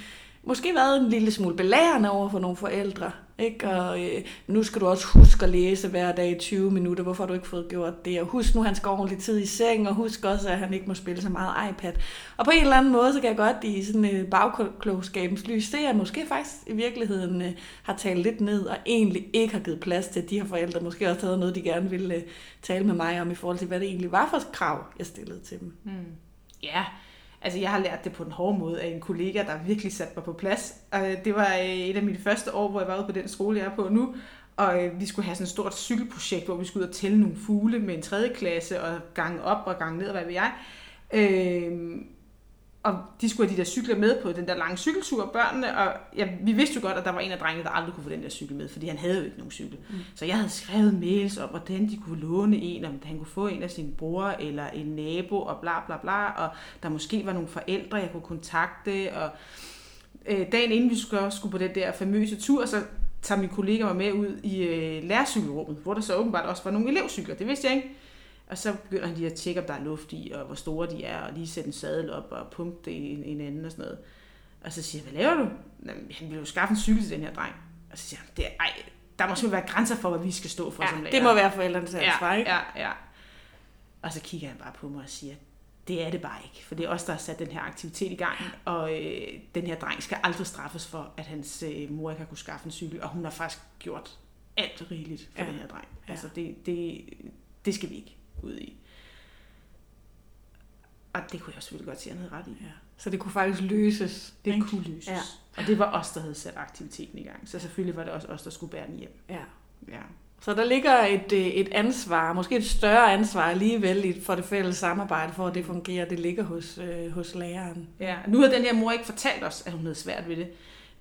Speaker 2: måske været en lille smule belærende over for nogle forældre. Ikke? Og øh, nu skal du også huske at læse hver dag i 20 minutter. Hvorfor har du ikke fået gjort det? Og husk nu, han skal ordentlig tid i seng, og husk også, at han ikke må spille så meget iPad. Og på en eller anden måde, så kan jeg godt i sådan et bagklogskabens lys se, at jeg måske faktisk i virkeligheden øh, har talt lidt ned, og egentlig ikke har givet plads til, at de her forældre måske også havde noget, de gerne ville øh, tale med mig om, i forhold til, hvad det egentlig var for krav, jeg stillede til dem. Hmm.
Speaker 1: Ja, altså jeg har lært det på den hårde måde af en kollega, der virkelig satte mig på plads. Og øh, det var øh, et af mine første år, hvor jeg var ude på den skole, jeg er på nu. Og øh, vi skulle have sådan et stort cykelprojekt, hvor vi skulle ud og tælle nogle fugle med en tredje klasse, og gange op og gange ned, og hvad ved jeg. Øh, og de skulle have de der cykler med på den der lange cykeltur, børnene, og ja, vi vidste jo godt, at der var en af drengene, der aldrig kunne få den der cykel med, fordi han havde jo ikke nogen cykel. Mm. Så jeg havde skrevet mails om, hvordan de kunne låne en, om han kunne få en af sine bror eller en nabo, og bla bla bla, og der måske var nogle forældre, jeg kunne kontakte, og øh, dagen inden vi skulle, skulle på den der famøse tur, så tager min kollega mig med ud i øh, lærercykelrummet, hvor der så åbenbart også var nogle elevcykler. Det vidste jeg ikke. Og så begynder han lige at tjekke, om der er luft i, og hvor store de er, og lige sætte en sadel op og pumpe det i en, en anden og sådan noget. Og så siger jeg, hvad laver du? Jamen, han vil jo skaffe en cykel til den her dreng. Og så siger han, det er, ej, der må simpelthen være grænser for, hvad vi skal stå for
Speaker 2: Ja,
Speaker 1: som lærer.
Speaker 2: det må være forældrenes ansvar,
Speaker 1: ja,
Speaker 2: ikke?
Speaker 1: Ja, ja. Og så kigger han bare på mig og siger, det er det bare ikke, for det er os, der har sat den her aktivitet i gang, og øh, den her dreng skal aldrig straffes for, at hans øh, mor ikke har kunne skaffe en cykel, og hun har faktisk gjort alt rigeligt for
Speaker 2: ja.
Speaker 1: den her dreng.
Speaker 2: Ja.
Speaker 1: Altså, det, det, det skal vi ikke ud i. Og det kunne jeg selvfølgelig godt sige, at han havde ret i.
Speaker 2: Ja. Så det kunne faktisk løses.
Speaker 1: Det
Speaker 2: ikke?
Speaker 1: kunne løses.
Speaker 2: Ja.
Speaker 1: Og det var os, der havde sat aktiviteten i gang. Så selvfølgelig var det også os, der skulle bære den hjem.
Speaker 2: Ja.
Speaker 1: Ja.
Speaker 2: Så der ligger et, øh, et ansvar, måske et større ansvar alligevel for det fælles samarbejde, for at det fungerer. Det ligger hos, øh, hos læreren.
Speaker 1: Ja, nu har den her mor ikke fortalt os, at hun havde svært ved det.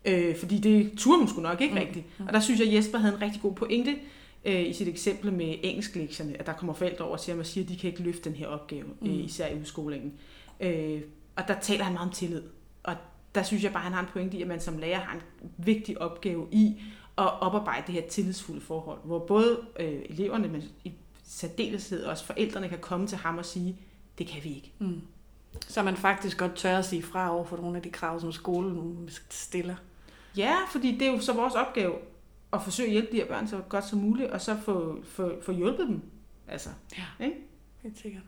Speaker 1: Øh, fordi det turde hun sgu nok ikke
Speaker 2: Mm.
Speaker 1: mm. rigtigt. Og der synes jeg, at Jesper havde en rigtig god pointe øh, i sit eksempel med engelsklektierne, at der kommer forældre over til ham og siger, at de kan ikke løfte den her opgave, mm.
Speaker 2: Mm.
Speaker 1: øh, især i udskolingen. Øh, og der taler han meget om tillid. Og der synes jeg bare, at han har en pointe i, at man som lærer har en vigtig opgave i at oparbejde det her tillidsfulde forhold, hvor både øh, eleverne, men i særdeleshed også forældrene kan komme til ham og sige, det kan vi ikke.
Speaker 2: Mm. Så man faktisk godt tør at sige fra over for nogle af de krav, som skolen stiller.
Speaker 1: Ja, fordi det er jo så vores opgave at forsøge at hjælpe de her børn så godt som muligt, og så få, få, få hjulpet dem. Altså,
Speaker 2: Ja.
Speaker 1: ikke?
Speaker 2: Helt sikkert.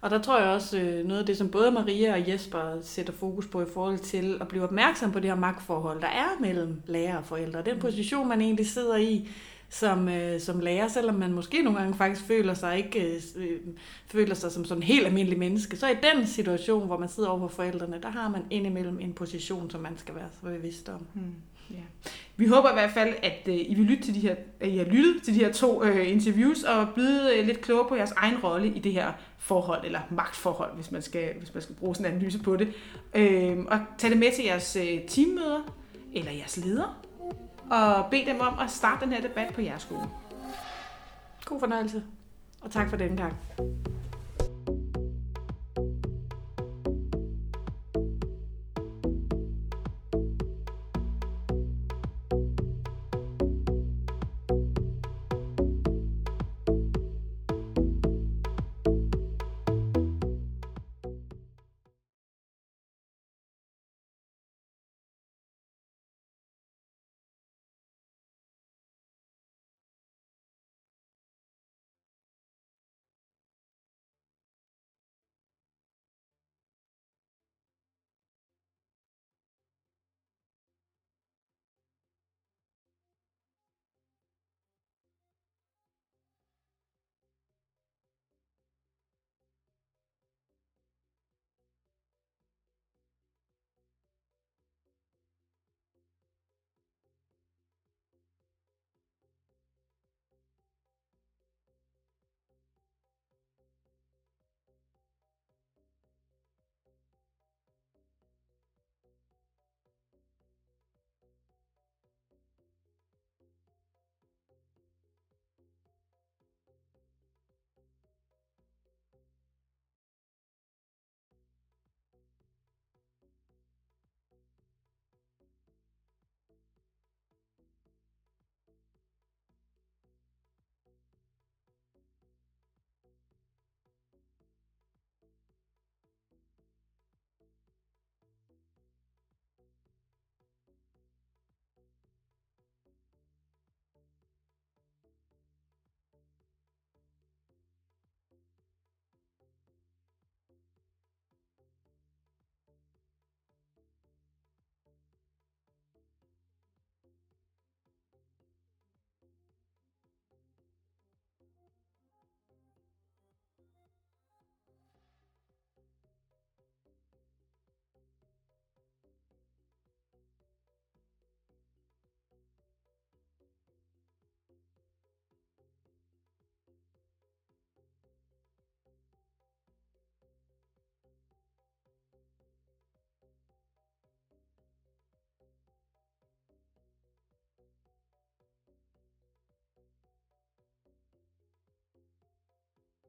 Speaker 2: Og der tror jeg også, øh, noget af det, som både Maria og Jesper sætter fokus på i forhold til at blive opmærksom på det her magtforhold, der er mellem lærer og forældre. Den position, man egentlig sidder i som, øh, som lærer, selvom man måske nogle gange faktisk føler sig ikke øh, føler sig som sådan en helt almindelig menneske, så i den situation, hvor man sidder over for forældrene, der har man indimellem en position, som man skal være så bevidst om.
Speaker 1: Hmm. Ja. Vi håber i hvert fald, at øh, I vil lytte til de her, at I har lyttet til de her to øh, interviews og blevet øh, lidt klogere på jeres egen rolle i det her forhold, eller magtforhold, hvis man skal, hvis man skal bruge sådan en analyse på det. Øh, og tage det med til jeres øh, teammøder eller jeres ledere, og bed dem om at starte den her debat på jeres skole.
Speaker 2: God fornøjelse, og tak for denne gang.